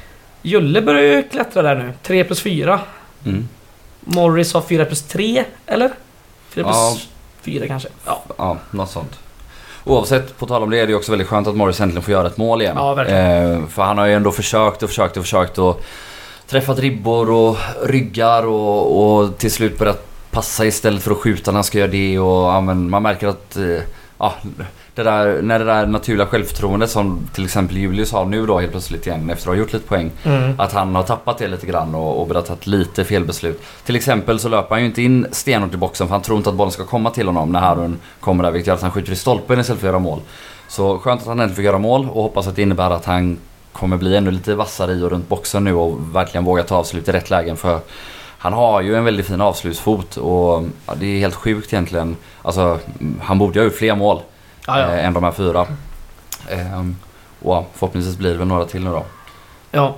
Speaker 1: Julle börjar ju klättra där nu. 3 plus 4.
Speaker 2: Mm.
Speaker 1: Morris har 4 plus 3, eller? 4 plus
Speaker 2: Ja.
Speaker 1: 4 kanske. Ja.
Speaker 2: Ja, något sånt. Oavsett, på tal om det är det ju också väldigt skönt att Morris äntligen får göra ett mål igen.
Speaker 1: Ja, verkligen.
Speaker 2: Eh, för han har ju ändå försökt och försökt och försökt och träffat ribbor och ryggar och, och till slut börjat passa istället för att skjuta när han ska göra det och ja, man märker att eh, ja, det där, när det där naturliga självförtroendet som till exempel Julius har nu då helt plötsligt igen efter att ha gjort lite poäng.
Speaker 1: Mm.
Speaker 2: Att han har tappat det lite grann och, och börjat ta lite felbeslut. Till exempel så löper han ju inte in stenhårt i boxen för han tror inte att bollen ska komma till honom när Harun kommer där vilket gör att han skjuter i stolpen istället för att göra mål. Så skönt att han äntligen får göra mål och hoppas att det innebär att han kommer bli ännu lite vassare i och runt boxen nu och verkligen våga ta avslut i rätt lägen för han har ju en väldigt fin avslutsfot och ja, det är helt sjukt egentligen. Alltså han borde ju ha gjort fler mål
Speaker 1: Ja, ja.
Speaker 2: eh, än de här fyra. Ehm, och förhoppningsvis blir det väl några till nu då.
Speaker 1: ja.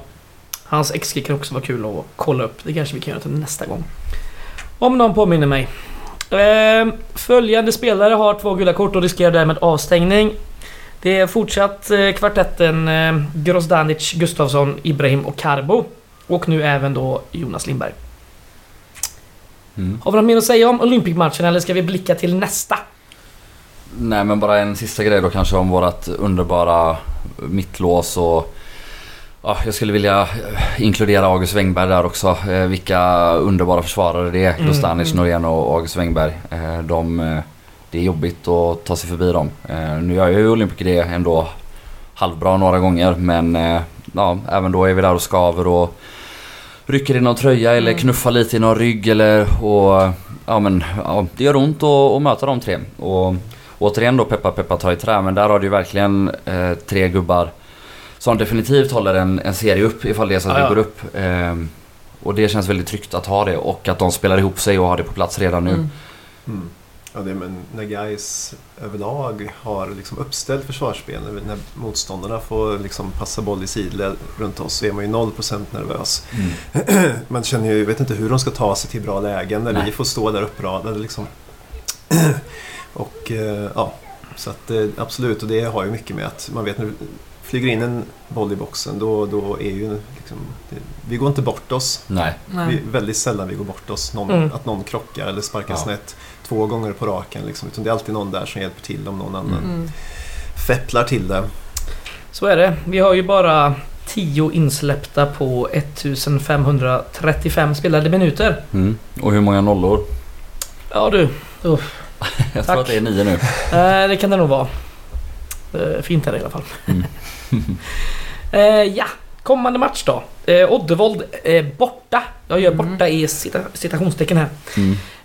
Speaker 1: Hans XG kan också vara kul att kolla upp. Det kanske vi kan göra till nästa gång. Om någon påminner mig. Ehm, följande spelare har två gula kort och riskerar därmed avstängning. Det är fortsatt eh, kvartetten eh, Grozdanic, Gustafsson, Ibrahim och Karbo. Och nu även då Jonas Lindberg.
Speaker 2: Mm.
Speaker 1: Har vi något mer att säga om Olympic-matchen eller ska vi blicka till nästa?
Speaker 2: Nej men bara en sista grej då kanske om vårat underbara mittlås och Ja, jag skulle vilja eh, inkludera August Wengberg där också. Vilka underbara försvarare det är.
Speaker 1: Mm,
Speaker 2: Gustanic,
Speaker 1: mm.
Speaker 2: Norén och August Wengberg. De, det är jobbigt att ta sig förbi dem. Eh, nu gör ju Olympic det ändå halvbra några gånger men eh, ja, även då är vi där och skaver och rycker i någon tröja eller
Speaker 1: Mm.
Speaker 2: knuffar lite i någon rygg eller och ja men ja, det gör ont att, möta de tre. Och återigen då peppa peppa ta i trä men där har du ju verkligen eh, tre gubbar som definitivt håller en, en serie upp ifall det är så att
Speaker 1: Ja,
Speaker 2: vi går upp. Ehm, och det känns väldigt tryggt att ha det och att de spelar ihop sig och har det på plats redan nu.
Speaker 4: Mm.
Speaker 3: Mm. Ja, det men när guys överlag har liksom uppställt försvarsspel, när, när motståndarna får liksom passa boll i sidled runt oss så är man ju 0% nervös.
Speaker 2: Mm.
Speaker 3: Man känner ju, vet inte hur de ska ta sig till bra lägen när
Speaker 2: Nej.
Speaker 3: vi får stå där uppradade liksom. och eh, ja, så att eh, absolut, och det har ju mycket med att man vet när du flyger in en boll i boxen då, då är ju liksom, det, vi går inte bort oss.
Speaker 2: Nej.
Speaker 4: Nej.
Speaker 3: Vi, väldigt sällan vi går bort oss. Någon,
Speaker 1: Mm.
Speaker 3: Att någon krockar eller sparkar
Speaker 2: Ja.
Speaker 3: snett två gånger på raken. Liksom. Utan det är alltid någon där som hjälper till om någon annan
Speaker 2: Mm.
Speaker 4: Mm.
Speaker 3: fepplar till det.
Speaker 1: Så är det. Vi har ju bara 10 insläppta på 1535 spelade minuter.
Speaker 2: Mm. Och hur många nollor?
Speaker 1: Ja du,
Speaker 2: Jag
Speaker 1: Tack.
Speaker 2: tror att det är nio nu.
Speaker 1: eh, det kan det nog vara. Eh, fint är det i alla fall.
Speaker 2: Mm.
Speaker 1: eh, ja, kommande match då. Eh, Oddevold borta. Jag gör
Speaker 4: Mm.
Speaker 1: borta i cita citationstecken här.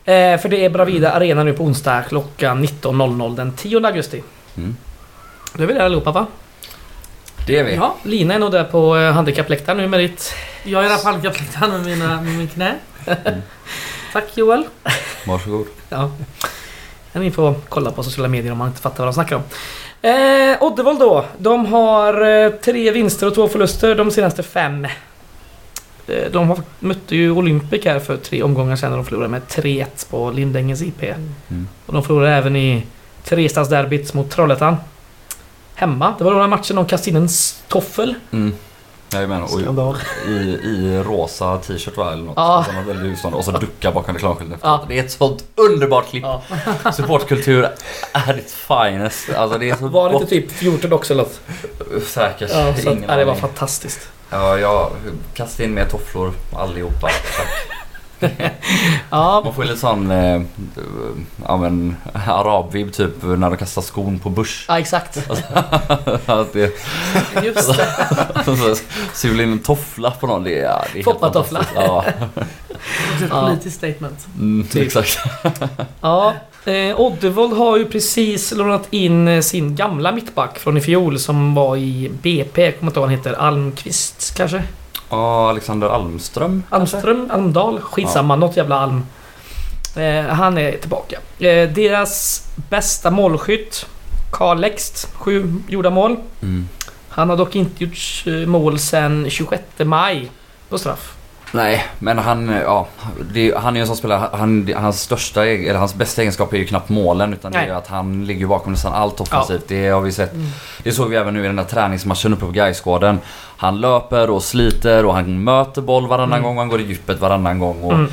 Speaker 1: Eh, för det är Bravida Arena nu på onsdag klockan 19.00 den 10 augusti.
Speaker 2: Mm.
Speaker 1: Då är vi där allihopa va?
Speaker 2: Det är vi.
Speaker 1: Ja, Lina är nog där på eh, handikappläktaren nu med ditt...
Speaker 4: Jag är där på handikappläktaren med, mina, med min knä.
Speaker 1: Mm.
Speaker 4: Tack Joel.
Speaker 2: Varsågod.
Speaker 1: Ja. Kan ni får kolla på sociala medier om man inte fattar vad de snackar om. Eh, Oddevold då. De har eh, tre vinster och två förluster de senaste fem. Eh, de har, mötte ju Olympic här för tre omgångar sedan och de förlorade med 3-1 på Lindängens IP.
Speaker 2: Mm.
Speaker 1: Och de förlorade även i Trestadsderbyt mot Trollhättan. Hemma. Det var då den matchen de kastade in en toffel.
Speaker 2: Mm. Jajamän. Och
Speaker 3: Skandal.
Speaker 2: i, i rosa t-shirt va? Eller något.
Speaker 1: Ja.
Speaker 2: Och så ducka bakom reklamskylten.
Speaker 1: Ja.
Speaker 2: Det är ett sånt underbart klipp.
Speaker 1: Ja.
Speaker 2: Supportkultur är ditt finest. Alltså det är så
Speaker 1: Var det inte typ 14 också eller något?
Speaker 2: Säkert.
Speaker 1: Ja, så att, ja, det var fantastiskt.
Speaker 2: Ja, jag kastade in mer tofflor allihopa.
Speaker 1: Ja,
Speaker 2: Man får lite sån eh, ja, men, arabvibb typ när de kastar skon på Bush.
Speaker 1: ja exakt.
Speaker 2: Att det,
Speaker 4: Just det.
Speaker 2: Sula in en toffla på någon. Det ja, det är
Speaker 1: Foppatoffla.
Speaker 2: Ja,
Speaker 4: ett politiskt statement.
Speaker 2: mm,
Speaker 1: Typ.
Speaker 2: exakt.
Speaker 1: Ja, eh, Oddevold har ju precis lånat in eh, sin gamla mittback från i fjol som var i BP. Jag kommer inte ihåg vad han heter. Almqvist kanske?
Speaker 2: Ja, Alexander Almström.
Speaker 1: Almström? Almdal? Skitsamma, något jävla Alm. Eh, han är tillbaka. Eh, deras bästa målskytt, Karl Lext, sju gjorda mål.
Speaker 2: Mm.
Speaker 1: Han har dock inte gjort eh, mål sedan 26 maj på straff.
Speaker 2: Nej, men han, ja, det, han är en sån spelare, han, hans största, eg- eller hans bästa egenskap är ju knappt målen utan det är
Speaker 1: Nej.
Speaker 2: att han ligger bakom nästan allt offensivt. Det har vi sett.
Speaker 4: Mm.
Speaker 2: Det såg vi även nu i den där träningsmatchen uppe på Gaisgården. Han löper och sliter och han möter boll varannan
Speaker 1: Mm.
Speaker 2: gång, han går i djupet varannan gång. Och
Speaker 1: Mm.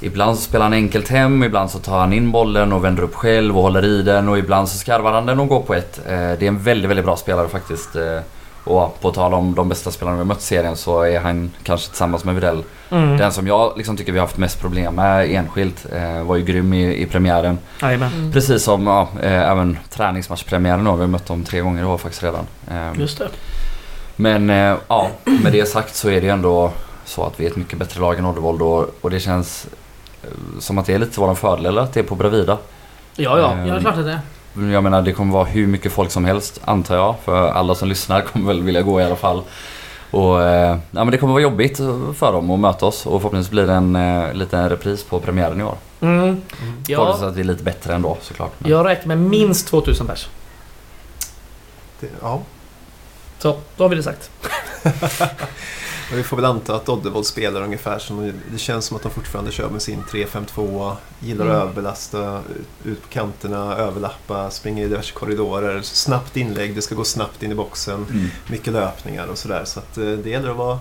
Speaker 2: Ibland så spelar han enkelt hem, ibland så tar han in bollen och vänder upp själv och håller i den och ibland så skarvar han den och går på ett. Eh, Det är en väldigt, väldigt bra spelare faktiskt. Och på tal om de bästa spelarna vi har mött i serien så är han kanske tillsammans med Videll
Speaker 1: Mm.
Speaker 2: den som jag liksom tycker vi har haft mest problem med enskilt. Eh, var ju grym i, i premiären.
Speaker 4: Mm.
Speaker 2: Precis som ja, eh, även träningsmatchpremiären då. Vi har mött dem tre gånger i år faktiskt redan. Eh,
Speaker 1: Just det.
Speaker 2: men eh, ja, med det sagt så är det ju ändå så att vi är ett mycket bättre lag än Oddevold och, och det känns eh, som att det är lite våran fördel att det är på Bravida.
Speaker 1: Ja, ja.
Speaker 2: Eh,
Speaker 4: Ja, det är klart att det är.
Speaker 2: Jag menar det kommer vara hur mycket folk som helst antar jag. För alla som lyssnar kommer väl vilja gå i alla fall. Och eh, ja, men det kommer vara jobbigt för dem att möta oss och förhoppningsvis blir det en eh, liten repris på premiären i år.
Speaker 1: Mm.
Speaker 3: Mm.
Speaker 1: Ja,
Speaker 2: att det är lite bättre ändå såklart. Men,
Speaker 1: jag räknar med minst 2000 pers.
Speaker 3: Det, ja.
Speaker 1: Så, då har vi det sagt.
Speaker 3: Och vi får väl anta att Oddevold spelar ungefär som... Det känns som att de fortfarande kör med sin 3-5-2. Gillar att
Speaker 1: Mm.
Speaker 3: överbelasta ut på kanterna, överlappa, springa i diverse korridorer. Snabbt inlägg, det ska gå snabbt in i boxen.
Speaker 2: Mm.
Speaker 3: Mycket löpningar och sådär. Så att eh, det gäller att vara,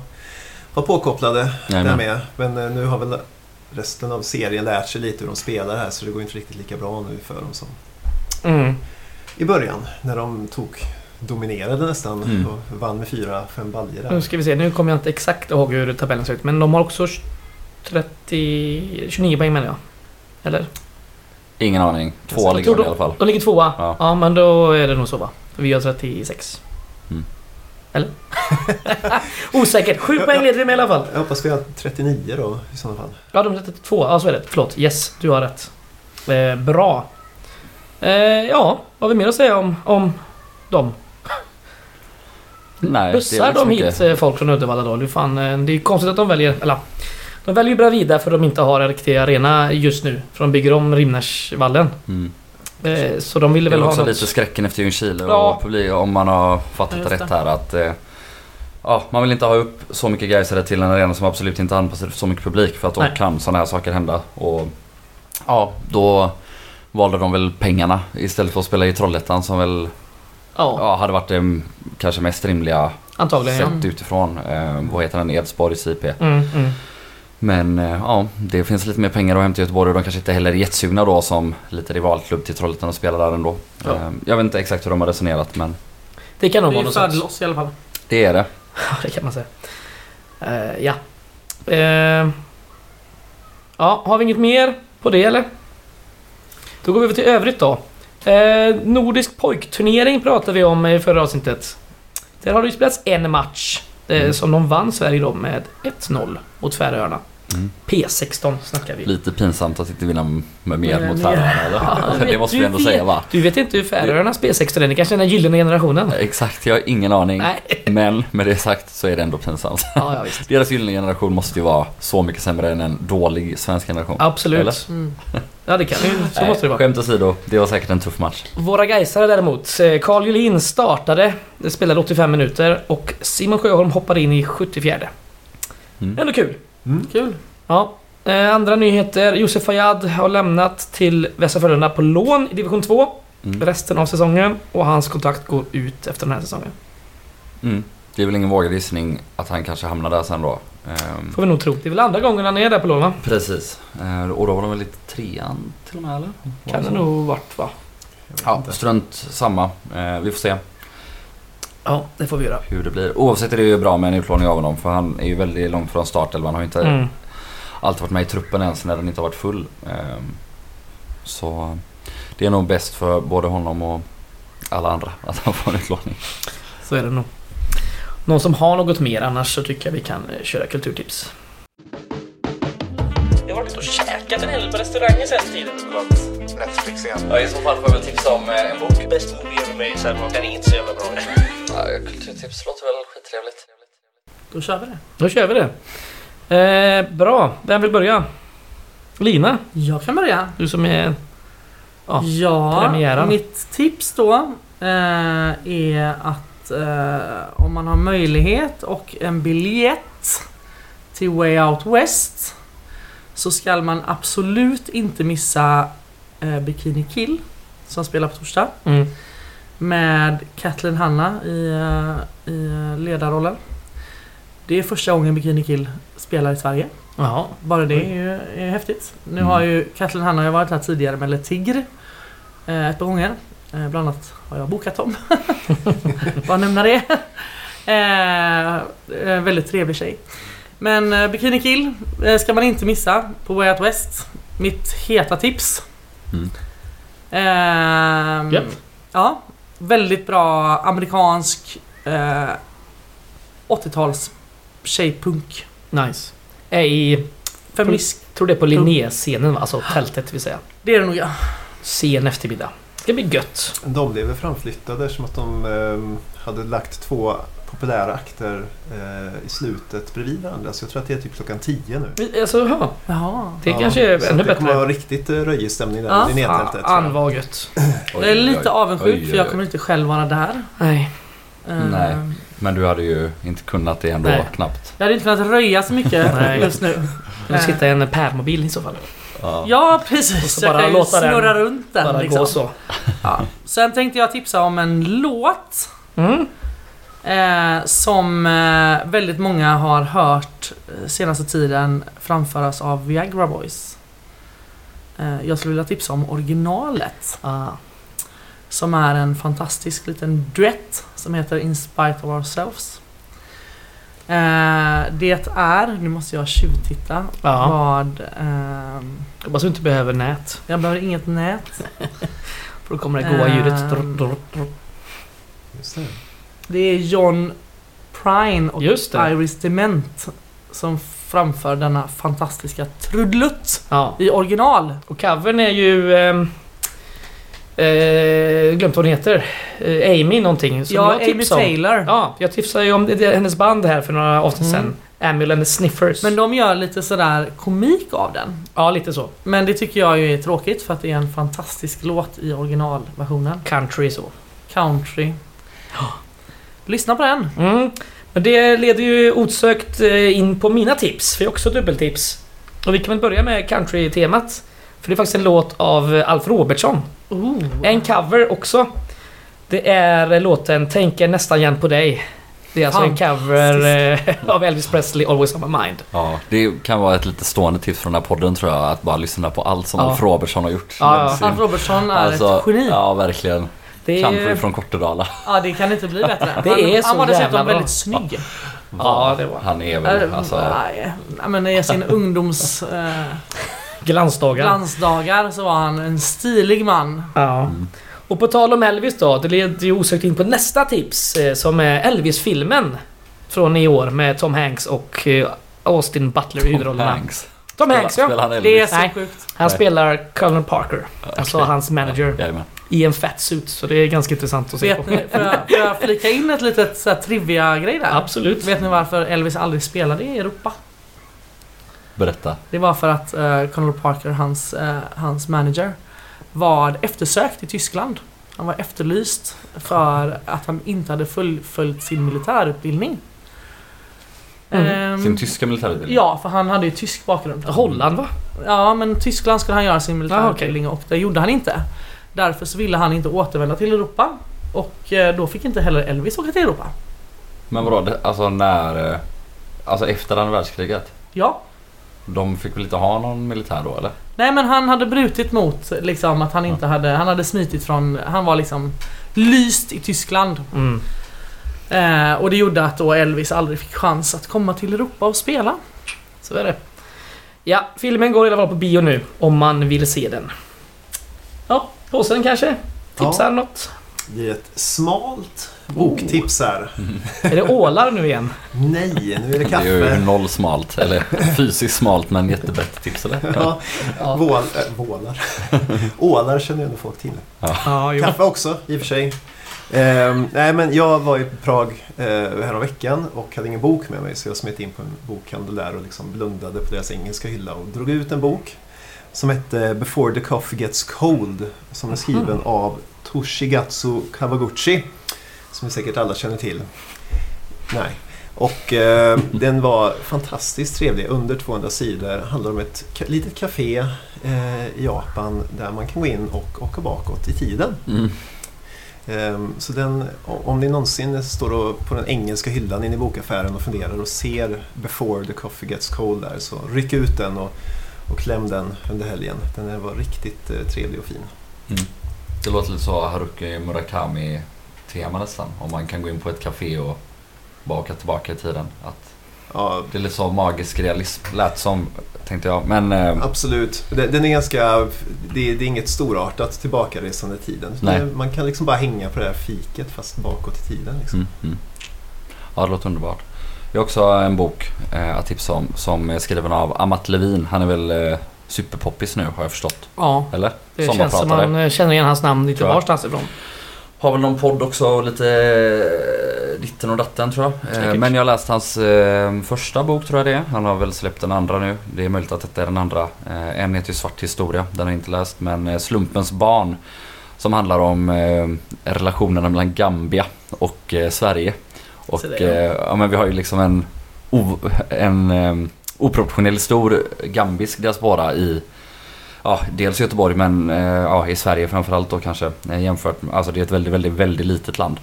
Speaker 3: vara påkopplade där
Speaker 2: Jajamän.
Speaker 3: med. Men eh, nu har väl resten av serien lärt sig lite hur de spelar här så det går inte riktigt lika bra nu för dem som
Speaker 1: Mm.
Speaker 3: i början när de tog dominerade nästan
Speaker 2: Mm.
Speaker 3: och vann med fyra, fem baljor
Speaker 1: Nu
Speaker 3: där.
Speaker 1: ska vi se, nu kommer jag inte exakt ihåg hur tabellen ser ut. Men de har också 30... 29 poäng menar jag. Eller?
Speaker 2: Ingen aning. Tvåa
Speaker 3: Jag
Speaker 2: ligger de i alla fall.
Speaker 1: De ligger tvåa?
Speaker 2: Ja.
Speaker 1: Ja. men då är det nog så va? Vi har 36.
Speaker 2: Mm.
Speaker 1: Eller? Osäkert. Sju poäng leder vi med i alla fall.
Speaker 3: Jag hoppas vi har 39 då i sådana fall.
Speaker 1: Ja, de är 32. Ja, så är det. Förlåt. Yes, du har rätt. Eh, bra. Eh, ja, vad har vi mer att säga om, om dem?
Speaker 2: Nej, det är
Speaker 1: Bussar de hit eh, folk från Uddevalla då? Det är, fan, eh, det är konstigt att de väljer... Eller de väljer ju Bravida för att de inte har en riktig arena just nu. För de bygger om Rimnersvallen.
Speaker 2: Mm.
Speaker 1: Eh, så de ville
Speaker 2: Det är
Speaker 1: väl ha
Speaker 2: också
Speaker 1: något...
Speaker 2: lite skräcken efter Ljungskile
Speaker 1: Ja.
Speaker 2: och publik, om man har fattat
Speaker 4: Just
Speaker 2: det
Speaker 4: det.
Speaker 2: rätt här att eh, Ja, man vill inte ha upp så mycket gaisare till en arena som absolut inte är anpassad för så mycket publik för att då
Speaker 1: Nej.
Speaker 2: kan sådana här saker hända. Och ja, då valde de väl pengarna istället för att spela i Trollhättan som väl
Speaker 1: Ja,
Speaker 2: ja, hade varit det kanske mest rimliga
Speaker 1: antagligen ja.
Speaker 2: sett utifrån. Eh, vad heter den? Edsborgs IP.
Speaker 1: Mm, mm.
Speaker 2: Men eh, ja, det finns lite mer pengar att hämta i Göteborg och de kanske inte heller är jättesugna då som lite rivalklubb till Trollhättan och spela där ändå.
Speaker 1: Ja.
Speaker 2: Eh, jag vet inte exakt hur de har resonerat men
Speaker 1: Det kan nog
Speaker 4: Det
Speaker 1: vara
Speaker 4: är
Speaker 1: något sånt.
Speaker 4: färdigloss i alla fall.
Speaker 2: det är det.
Speaker 1: Ja, det kan man säga. Eh, ja. Eh, ja, har vi inget mer på det eller? Då går vi över till övrigt då. Eh, nordisk pojkturnering pratade vi om i förra avsnittet. Där har det ju spelats en match. Eh,
Speaker 2: Mm.
Speaker 1: Som de vann Sverige då med 1-0 mot Färöarna.
Speaker 2: Mm.
Speaker 1: P16 snackar vi.
Speaker 2: Lite pinsamt att inte vinna med mer mot. Färöarna?
Speaker 1: Ja,
Speaker 2: det måste vi ändå
Speaker 1: vet-
Speaker 2: säga va?
Speaker 1: Du vet inte hur Färöarnas P16 är? Det kanske är den gyllene generationen?
Speaker 2: Exakt, jag har ingen aning.
Speaker 1: Nej.
Speaker 2: Men med det sagt så är det ändå pinsamt.
Speaker 1: Ja, ja visst.
Speaker 2: Deras gyllene generation måste ju vara så mycket sämre än en dålig svensk generation.
Speaker 1: Absolut. Ja, det kan. Så
Speaker 2: Nej,
Speaker 1: måste det vara.
Speaker 2: Skämt åsido, det var säkert en tuff match.
Speaker 1: Våra Gaisare däremot. eh, Carl Julin startade, det spelade 85 minuter och Simon Sjöholm hoppade in i 74.
Speaker 2: Mm.
Speaker 1: Ändå kul.
Speaker 3: Mm.
Speaker 4: Kul.
Speaker 1: Ja. Eh, andra nyheter. Josef Fayad har lämnat till Västra Frölunda på lån i division 2
Speaker 2: Mm.
Speaker 1: resten av säsongen och hans kontrakt går ut efter den här säsongen.
Speaker 2: Mm. Det är väl ingen vågad gissning att han kanske hamnar där sen då. Ehm,
Speaker 1: Får vi nog tro. Det är väl andra gången han är där på lån va?
Speaker 2: Precis. Ehm, och då var de väl lite trean till och med eller? Var
Speaker 1: Kan det
Speaker 2: så?
Speaker 1: nog varit va?
Speaker 2: Ja, strunt samma. Ehm, vi får se
Speaker 1: Ja, det får vi göra.
Speaker 2: hur det blir. Oavsett är det ju bra med en utlåning av honom för han är ju väldigt långt från startelvan. Han har ju inte
Speaker 1: Mm.
Speaker 2: alltid varit med i truppen ens när den inte har varit full. Ehm, Så det är nog bäst för både honom och alla andra att han får en utlåning.
Speaker 1: Så är det nog. Någon som har något mer annars så tycker jag vi kan eh, köra kulturtips. Jag har varit och käkat en hel del på restauranger sen tiden.
Speaker 5: Netflix igen.
Speaker 2: Ja, i så fall får jag väl tipsa om eh, en bok.
Speaker 5: Bäst movie ever made, så den är inte så jävla bra.
Speaker 2: Ja, kulturtips låter väl skittrevligt.
Speaker 4: Då kör vi det.
Speaker 1: Då kör vi det. Eh, bra, vem vill börja? Lina,
Speaker 4: Jag kan börja.
Speaker 1: du som är... Ja,
Speaker 4: Ja,
Speaker 1: premiären.
Speaker 4: mitt tips då eh, är att eh, om man har möjlighet och en biljett till Way Out West så ska man absolut inte missa eh, Bikini Kill som spelar på torsdag
Speaker 1: Mm.
Speaker 4: med Kathleen Hanna i, eh, i eh, ledarrollen. Det är första gången Bikini Kill spelar i Sverige.
Speaker 1: Jaha.
Speaker 4: Bara det är ju är häftigt. Nu
Speaker 2: Mm.
Speaker 4: har ju Kathleen Hanna har varit här tidigare med Le Tigre eh, ett par gånger. Eh, bland annat har jag bokat dem. Bara nämna det. Eh, eh, väldigt trevlig tjej. Men eh, Bikini Kill eh, ska man inte missa på Way Out West. Mitt heta tips.
Speaker 2: Mm.
Speaker 4: Ehm,
Speaker 1: Gött.
Speaker 4: ja, väldigt bra amerikansk eh, 80-tals tjejpunk.
Speaker 1: Nice. Är i...
Speaker 4: Feminist.
Speaker 1: tror det är på Linnéscenen va? Alltså tältet vill säga.
Speaker 4: Det är det nog ja.
Speaker 1: Sen eftermiddag. Ska bli gött.
Speaker 3: De blev väl framflyttade som att de ehm, hade lagt två populära akter eh, i slutet bredvid varandra. Så jag tror att det är typ klockan 10 nu.
Speaker 1: Alltså, ja.
Speaker 4: Jaha.
Speaker 1: Det kanske är
Speaker 3: så
Speaker 1: ännu
Speaker 3: att det kommer
Speaker 1: bättre.
Speaker 3: vara riktigt eh, röjig stämning där
Speaker 4: Ja.
Speaker 3: i tror
Speaker 1: Fan
Speaker 3: jag.
Speaker 4: Jag är lite avundsjuk för jag kommer inte själv vara där.
Speaker 1: Nej.
Speaker 4: Eh,
Speaker 2: Nej. Men du hade ju inte kunnat det ändå
Speaker 1: Nej.
Speaker 2: knappt.
Speaker 4: Jag hade inte kunnat röja så mycket just nu.
Speaker 1: Eller sitta i en pärmobil i så fall.
Speaker 4: Ja,
Speaker 1: Och
Speaker 4: precis. Jag
Speaker 1: bara
Speaker 4: kan ju
Speaker 1: låta den
Speaker 4: snurra runt den.
Speaker 1: Bara
Speaker 4: liksom.
Speaker 1: gå så.
Speaker 4: Ja. Sen tänkte jag tipsa om en låt
Speaker 1: Mm.
Speaker 4: eh, som eh, väldigt många har hört eh, senaste tiden framföras av Viagra Boys. Eh, jag skulle vilja tipsa om originalet.
Speaker 1: Ah.
Speaker 4: Som är en fantastisk liten duett som heter In Spite of Ourselves. Eh, det är, nu måste jag tjuvtitta
Speaker 1: Ja.
Speaker 4: vad... ehm,
Speaker 1: Hoppas du inte behöver nät.
Speaker 4: jag behöver inget nät.
Speaker 1: För då kommer det goa ljudet.
Speaker 4: Ehm.
Speaker 1: Drr, drr, drr.
Speaker 3: Just det.
Speaker 4: Det är John Prine och
Speaker 1: Just det.
Speaker 4: Iris Dement som framför denna fantastiska trudelutt
Speaker 1: Ja.
Speaker 4: i original.
Speaker 1: Och covern är ju... ehm, Eh, glömt vad hon heter. Eh, Amy någonting. Som
Speaker 4: ja,
Speaker 1: jag
Speaker 4: Amy
Speaker 1: om.
Speaker 4: Taylor.
Speaker 1: Ja, jag tipsade ju om det, hennes band här för några avsnitt
Speaker 4: Mm.
Speaker 1: sedan. Amul and the Sniffers.
Speaker 4: Men de gör lite sådär komik av den.
Speaker 1: Ja, lite så.
Speaker 4: Men det tycker jag ju är tråkigt för att det är en fantastisk låt i originalversionen.
Speaker 1: Country så.
Speaker 4: Country. Lyssna på den.
Speaker 1: Mm. Men det leder ju osökt eh, in på mina tips, för jag har också dubbeltips. Och vi kan väl börja med country-temat. För det är faktiskt en låt av Alf Robertsson.
Speaker 4: Ooh.
Speaker 1: En cover också. Det är låten Tänker nästan igen på dig. Det är alltså en cover eh, av Elvis Presley, Always on my mind.
Speaker 2: Ja, det kan vara ett lite stående tips från den här podden tror jag. Att bara lyssna på allt som
Speaker 1: Ja.
Speaker 2: Alf Robertsson har gjort.
Speaker 1: Ja, ja.
Speaker 4: Alf Robertson är
Speaker 2: Alltså,
Speaker 4: ett geni. Ja.
Speaker 2: Ja, verkligen.
Speaker 1: Det
Speaker 2: Country
Speaker 1: är,
Speaker 2: från Kortedala.
Speaker 4: det kan inte bli bättre.
Speaker 1: Det
Speaker 4: han,
Speaker 1: är så
Speaker 4: han var dessutom
Speaker 1: bra.
Speaker 4: väldigt snygg.
Speaker 1: Ja, det var
Speaker 2: Han är väl alltså...
Speaker 4: nej, nej, men i sin ungdoms eh,
Speaker 1: glansdagar.
Speaker 4: glansdagar så var han en stilig man.
Speaker 1: Ja.
Speaker 2: Mm.
Speaker 1: Och på tal om Elvis då, det leder ju osökt in på nästa tips eh, som är Elvis-filmen. Från i år med Tom Hanks och eh, Austin Butler i huvudrollerna.
Speaker 2: Hanks.
Speaker 1: Tom Hanks ja.
Speaker 2: Spelar han
Speaker 4: Det är så
Speaker 1: Nej.
Speaker 4: sjukt.
Speaker 1: Han
Speaker 2: Nej.
Speaker 1: spelar Colonel Parker. Alltså
Speaker 2: Okej.
Speaker 1: hans manager.
Speaker 2: Jajamän.
Speaker 1: I en fat suit. Så det är ganska intressant att se
Speaker 4: Vet
Speaker 1: på.
Speaker 4: ni, får, jag, får jag flika in ett litet så här trivia-grej där?
Speaker 1: Absolut.
Speaker 4: Vet ni varför Elvis aldrig spelade i Europa?
Speaker 2: Berätta.
Speaker 4: Det var för att uh, Colonel Parker, hans, eh, hans manager, var eftersökt i Tyskland. Han var efterlyst för att han inte hade fullföljt sin militärutbildning.
Speaker 1: Mm.
Speaker 4: Ehm,
Speaker 2: Sin tyska militärutbildning?
Speaker 4: Ja, för han hade ju tysk bakgrund.
Speaker 1: Holland va?
Speaker 4: Ja, men Tyskland skulle han göra sin
Speaker 1: Ah,
Speaker 4: militärutbildning och det gjorde han inte. Därför så ville han inte återvända till Europa. Och eh, då fick inte heller Elvis åka till Europa.
Speaker 2: Men vadå, det- alltså när... eh, Alltså efter andra världskriget?
Speaker 4: Ja.
Speaker 2: De fick väl inte ha någon militär då eller?
Speaker 4: Nej men han hade brutit mot liksom att han inte hade, han hade smitit från, han var liksom lyst i Tyskland.
Speaker 1: Mm.
Speaker 4: Eh, och det gjorde att då Elvis aldrig fick chans att komma till Europa och spela.
Speaker 1: Så är det. Ja, filmen går i alla fall på bio nu. Om man vill se den. Ja, påsen kanske? Tipsar
Speaker 3: Ja.
Speaker 1: något?
Speaker 3: Det är ett smalt boktips här.
Speaker 1: Är det ålar nu igen?
Speaker 3: Nej, nu är det
Speaker 2: Det är ju
Speaker 3: kaffe.
Speaker 2: noll smalt. Eller fysiskt smalt men jättebrett tips eller?
Speaker 3: Ja,
Speaker 1: Ja,
Speaker 3: vål, äh, vålar. Ålar känner ju ändå folk till.
Speaker 1: ja.
Speaker 3: Kaffe också, i och för sig. Ehm, nej, men jag var i Prag eh, häromveckan och hade ingen bok med mig så jag smet in på en bokhandel där och liksom blundade på deras engelska hylla och drog ut en bok som hette Before the Coffee Gets Cold som är skriven av Toshigatsu Kawaguchi som ni säkert alla känner till. Nej. Och eh, den var fantastiskt trevlig, under 200 sidor. Handlar om ett litet café eh, i Japan där man kan gå in och åka bakåt i tiden.
Speaker 2: Mm.
Speaker 3: Ehm, Så den, om ni någonsin står på den engelska hyllan inne i bokaffären och funderar och ser Before the Coffee Gets Cold där så ryck ut den och, och kläm den under helgen. Den var riktigt eh, trevlig och fin.
Speaker 2: Det låter lite så Haruki Murakami tema nästan. Om man kan gå in på ett café och bara åka tillbaka i tiden. Att
Speaker 3: Ja,
Speaker 2: det är lite så magisk realism. Lät som, tänkte jag. Men eh,
Speaker 3: absolut. Den är ganska, det, det är inget storartat tillbakaresande i tiden.
Speaker 2: Nej.
Speaker 3: Man kan liksom bara hänga på det här fiket fast bakåt i tiden. Liksom.
Speaker 2: Mm, mm. Ja, det låter underbart. Jag har också en bok eh, att tipsa om som är skriven av Amat Levin. Han är väl eh, superpoppis nu har jag förstått.
Speaker 1: Ja,
Speaker 2: Eller?
Speaker 1: det känns som man eh, känner igen hans namn lite varstans ifrån.
Speaker 2: Har väl någon podd också och lite eh, ditten och datten tror jag. Eh, men jag har läst hans eh, första bok tror jag det är. Han har väl släppt den andra nu. Det är möjligt att detta är den andra. En heter ju Svart historia. Den har jag inte läst. Men Slumpens barn. Som handlar om relationerna mellan Gambia och Sverige. Och ja, men vi har ju liksom en, en oproportionerligt stor gambisk diaspora i Ja, dels Göteborg men eh, ja, i Sverige framförallt då kanske eh, jämfört med, alltså det är ett väldigt, väldigt, väldigt litet land.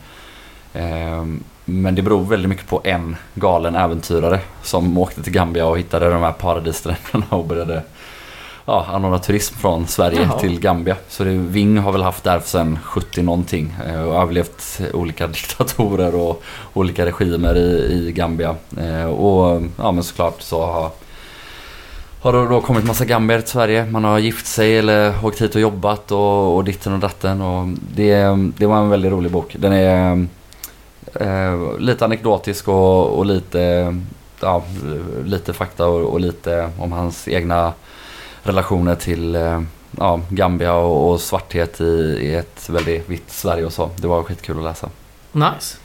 Speaker 2: Ehm, men det beror väldigt mycket på en galen äventyrare som åkte till Gambia och hittade de här paradisstränderna och började ja, anordna turism från Sverige
Speaker 1: Jaha.
Speaker 2: till Gambia. Så det, Ving har väl haft där sedan 70 någonting eh, och överlevt olika diktatorer och olika regimer i, i Gambia. Eh, och ja men såklart så har har det då kommit massa gambier till Sverige. Man har gift sig eller åkt hit och jobbat och, och ditten och datten. Och det, det var en väldigt rolig bok. Den är eh, lite anekdotisk och, och lite, ja, lite fakta och, och lite om hans egna relationer till eh, ja, Gambia och, och svarthet i, i ett väldigt vitt Sverige och så. Det var skitkul att läsa.
Speaker 1: Nice.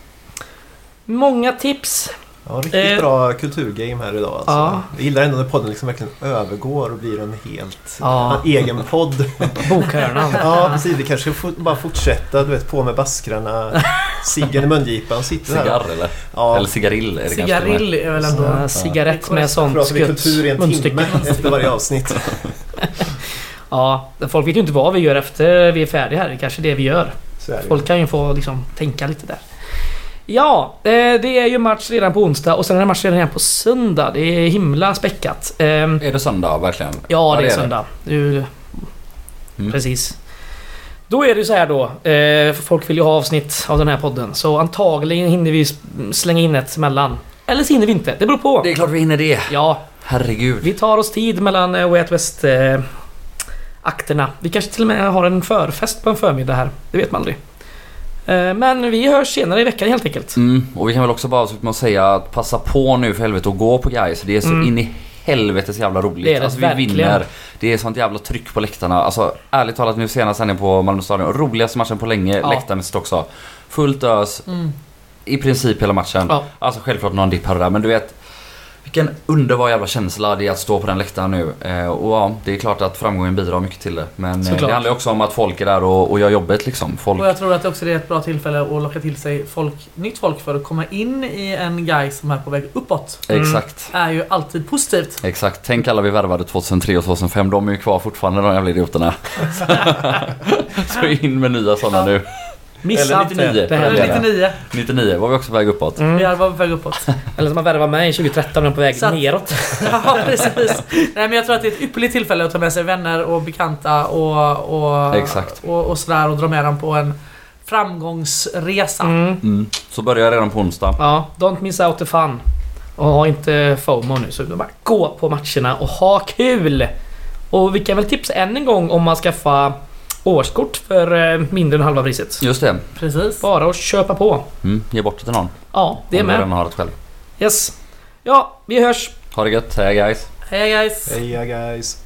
Speaker 1: Många tips.
Speaker 3: Ja, riktigt
Speaker 1: Eh,
Speaker 3: bra kulturgame här idag alltså.
Speaker 1: ja.
Speaker 3: Jag gillar ändå när podden liksom verkligen övergår och blir en helt
Speaker 1: Ja.
Speaker 3: en egen podd.
Speaker 1: Bokhörnan.
Speaker 3: Ja, precis. Vi kanske får bara fortsätta, du vet, på med baskrarna. Ciggen i mungipan sitter här.
Speaker 2: Cigarr eller?
Speaker 3: Ja,
Speaker 2: Eller cigarill är.
Speaker 4: Cigarill är väl ändå...
Speaker 1: Så, cigarett med sånt
Speaker 3: pratar vi kultur i en timme efter varje avsnitt.
Speaker 1: Ja, folk vet ju inte vad vi gör efter vi är färdiga här. Det är kanske det vi gör. Folk kan ju få liksom tänka lite där. Ja, eh, det är ju match redan på onsdag och sen är det match redan på söndag. Det är himla späckat. Ehm,
Speaker 2: Är det söndag verkligen?
Speaker 1: Ja, det är
Speaker 2: det.
Speaker 1: söndag. Du,
Speaker 2: Mm.
Speaker 1: Precis. Då är det ju så här då. Eh, folk vill ju ha avsnitt av den här podden. Så antagligen hinner vi slänga in ett mellan. Eller så hinner vi inte. Det beror på.
Speaker 2: Det är klart vi hinner det.
Speaker 1: Ja,
Speaker 2: Herregud.
Speaker 1: vi tar oss tid mellan eh, Way Out West akterna. Vi kanske till och med har en förfest på en förmiddag här. Det vet man aldrig. Eh, men vi hörs senare i veckan helt enkelt.
Speaker 2: Mm, och vi kan väl också bara avsluta med att säga att passa på nu för helvete att gå på guys. Det är så
Speaker 1: Mm.
Speaker 2: in i helvetes jävla roligt.
Speaker 1: Det är det
Speaker 2: alltså vi
Speaker 1: verkligen.
Speaker 2: vinner. Det är sånt jävla tryck på läktarna. Alltså ärligt talat nu senast sändning på Malmö stadion. Roligaste matchen på länge
Speaker 1: Ja.
Speaker 2: läktarmässigt också. Fullt ös.
Speaker 4: Mm.
Speaker 2: I princip hela matchen.
Speaker 1: Ja.
Speaker 2: Alltså självklart någon dipp här och där men du vet vilken underbar jävla känsla det är att stå på den läktaren nu. Eh, och ja, det är klart att framgången bidrar mycket till det. Men eh,
Speaker 1: Såklart.
Speaker 2: det handlar också om att folk är där och, och gör jobbet liksom. Folk...
Speaker 4: Och jag tror att också det är ett bra tillfälle att locka till sig folk, nytt folk för att komma in i en guy som är på väg uppåt.
Speaker 1: Mm.
Speaker 2: Exakt.
Speaker 4: Är ju alltid positivt.
Speaker 2: Exakt. Tänk alla vi värvade 2003 och 2005. De är ju kvar fortfarande de jävla idioterna. Så in med nya sådana nu.
Speaker 1: Missa
Speaker 2: Eller
Speaker 1: inte
Speaker 2: 99.
Speaker 1: det.
Speaker 2: Eller
Speaker 4: Eller 99.
Speaker 2: 99 var vi också på väg uppåt.
Speaker 1: Mm.
Speaker 4: Vi är på väg uppåt.
Speaker 1: Eller som man värvar med i 2013 och på väg
Speaker 4: Så att-
Speaker 1: neråt.
Speaker 4: Ja, precis. Nej, men jag tror att det är ett ypperligt tillfälle att ta med sig vänner och bekanta och, och,
Speaker 2: Exakt.
Speaker 4: och, och sådär och dra med dem på en framgångsresa.
Speaker 1: Mm.
Speaker 2: Mm. Så börjar jag redan på onsdag.
Speaker 1: Ja, don't miss out the fun. Och ha inte FOMO nu, så bara gå på matcherna och ha kul! Och vi kan väl tipsa än en gång om man skaffar årskort för eh, mindre än halva priset.
Speaker 2: Just det.
Speaker 4: Precis.
Speaker 1: Bara att köpa på.
Speaker 2: Mm. Ge bort det till någon.
Speaker 1: Ja, det är
Speaker 2: Om du
Speaker 1: med.
Speaker 2: har det själv.
Speaker 1: Yes. Ja, vi hörs.
Speaker 2: Ha det gött. Hej guys.
Speaker 4: Hej guys!
Speaker 3: Heja guys!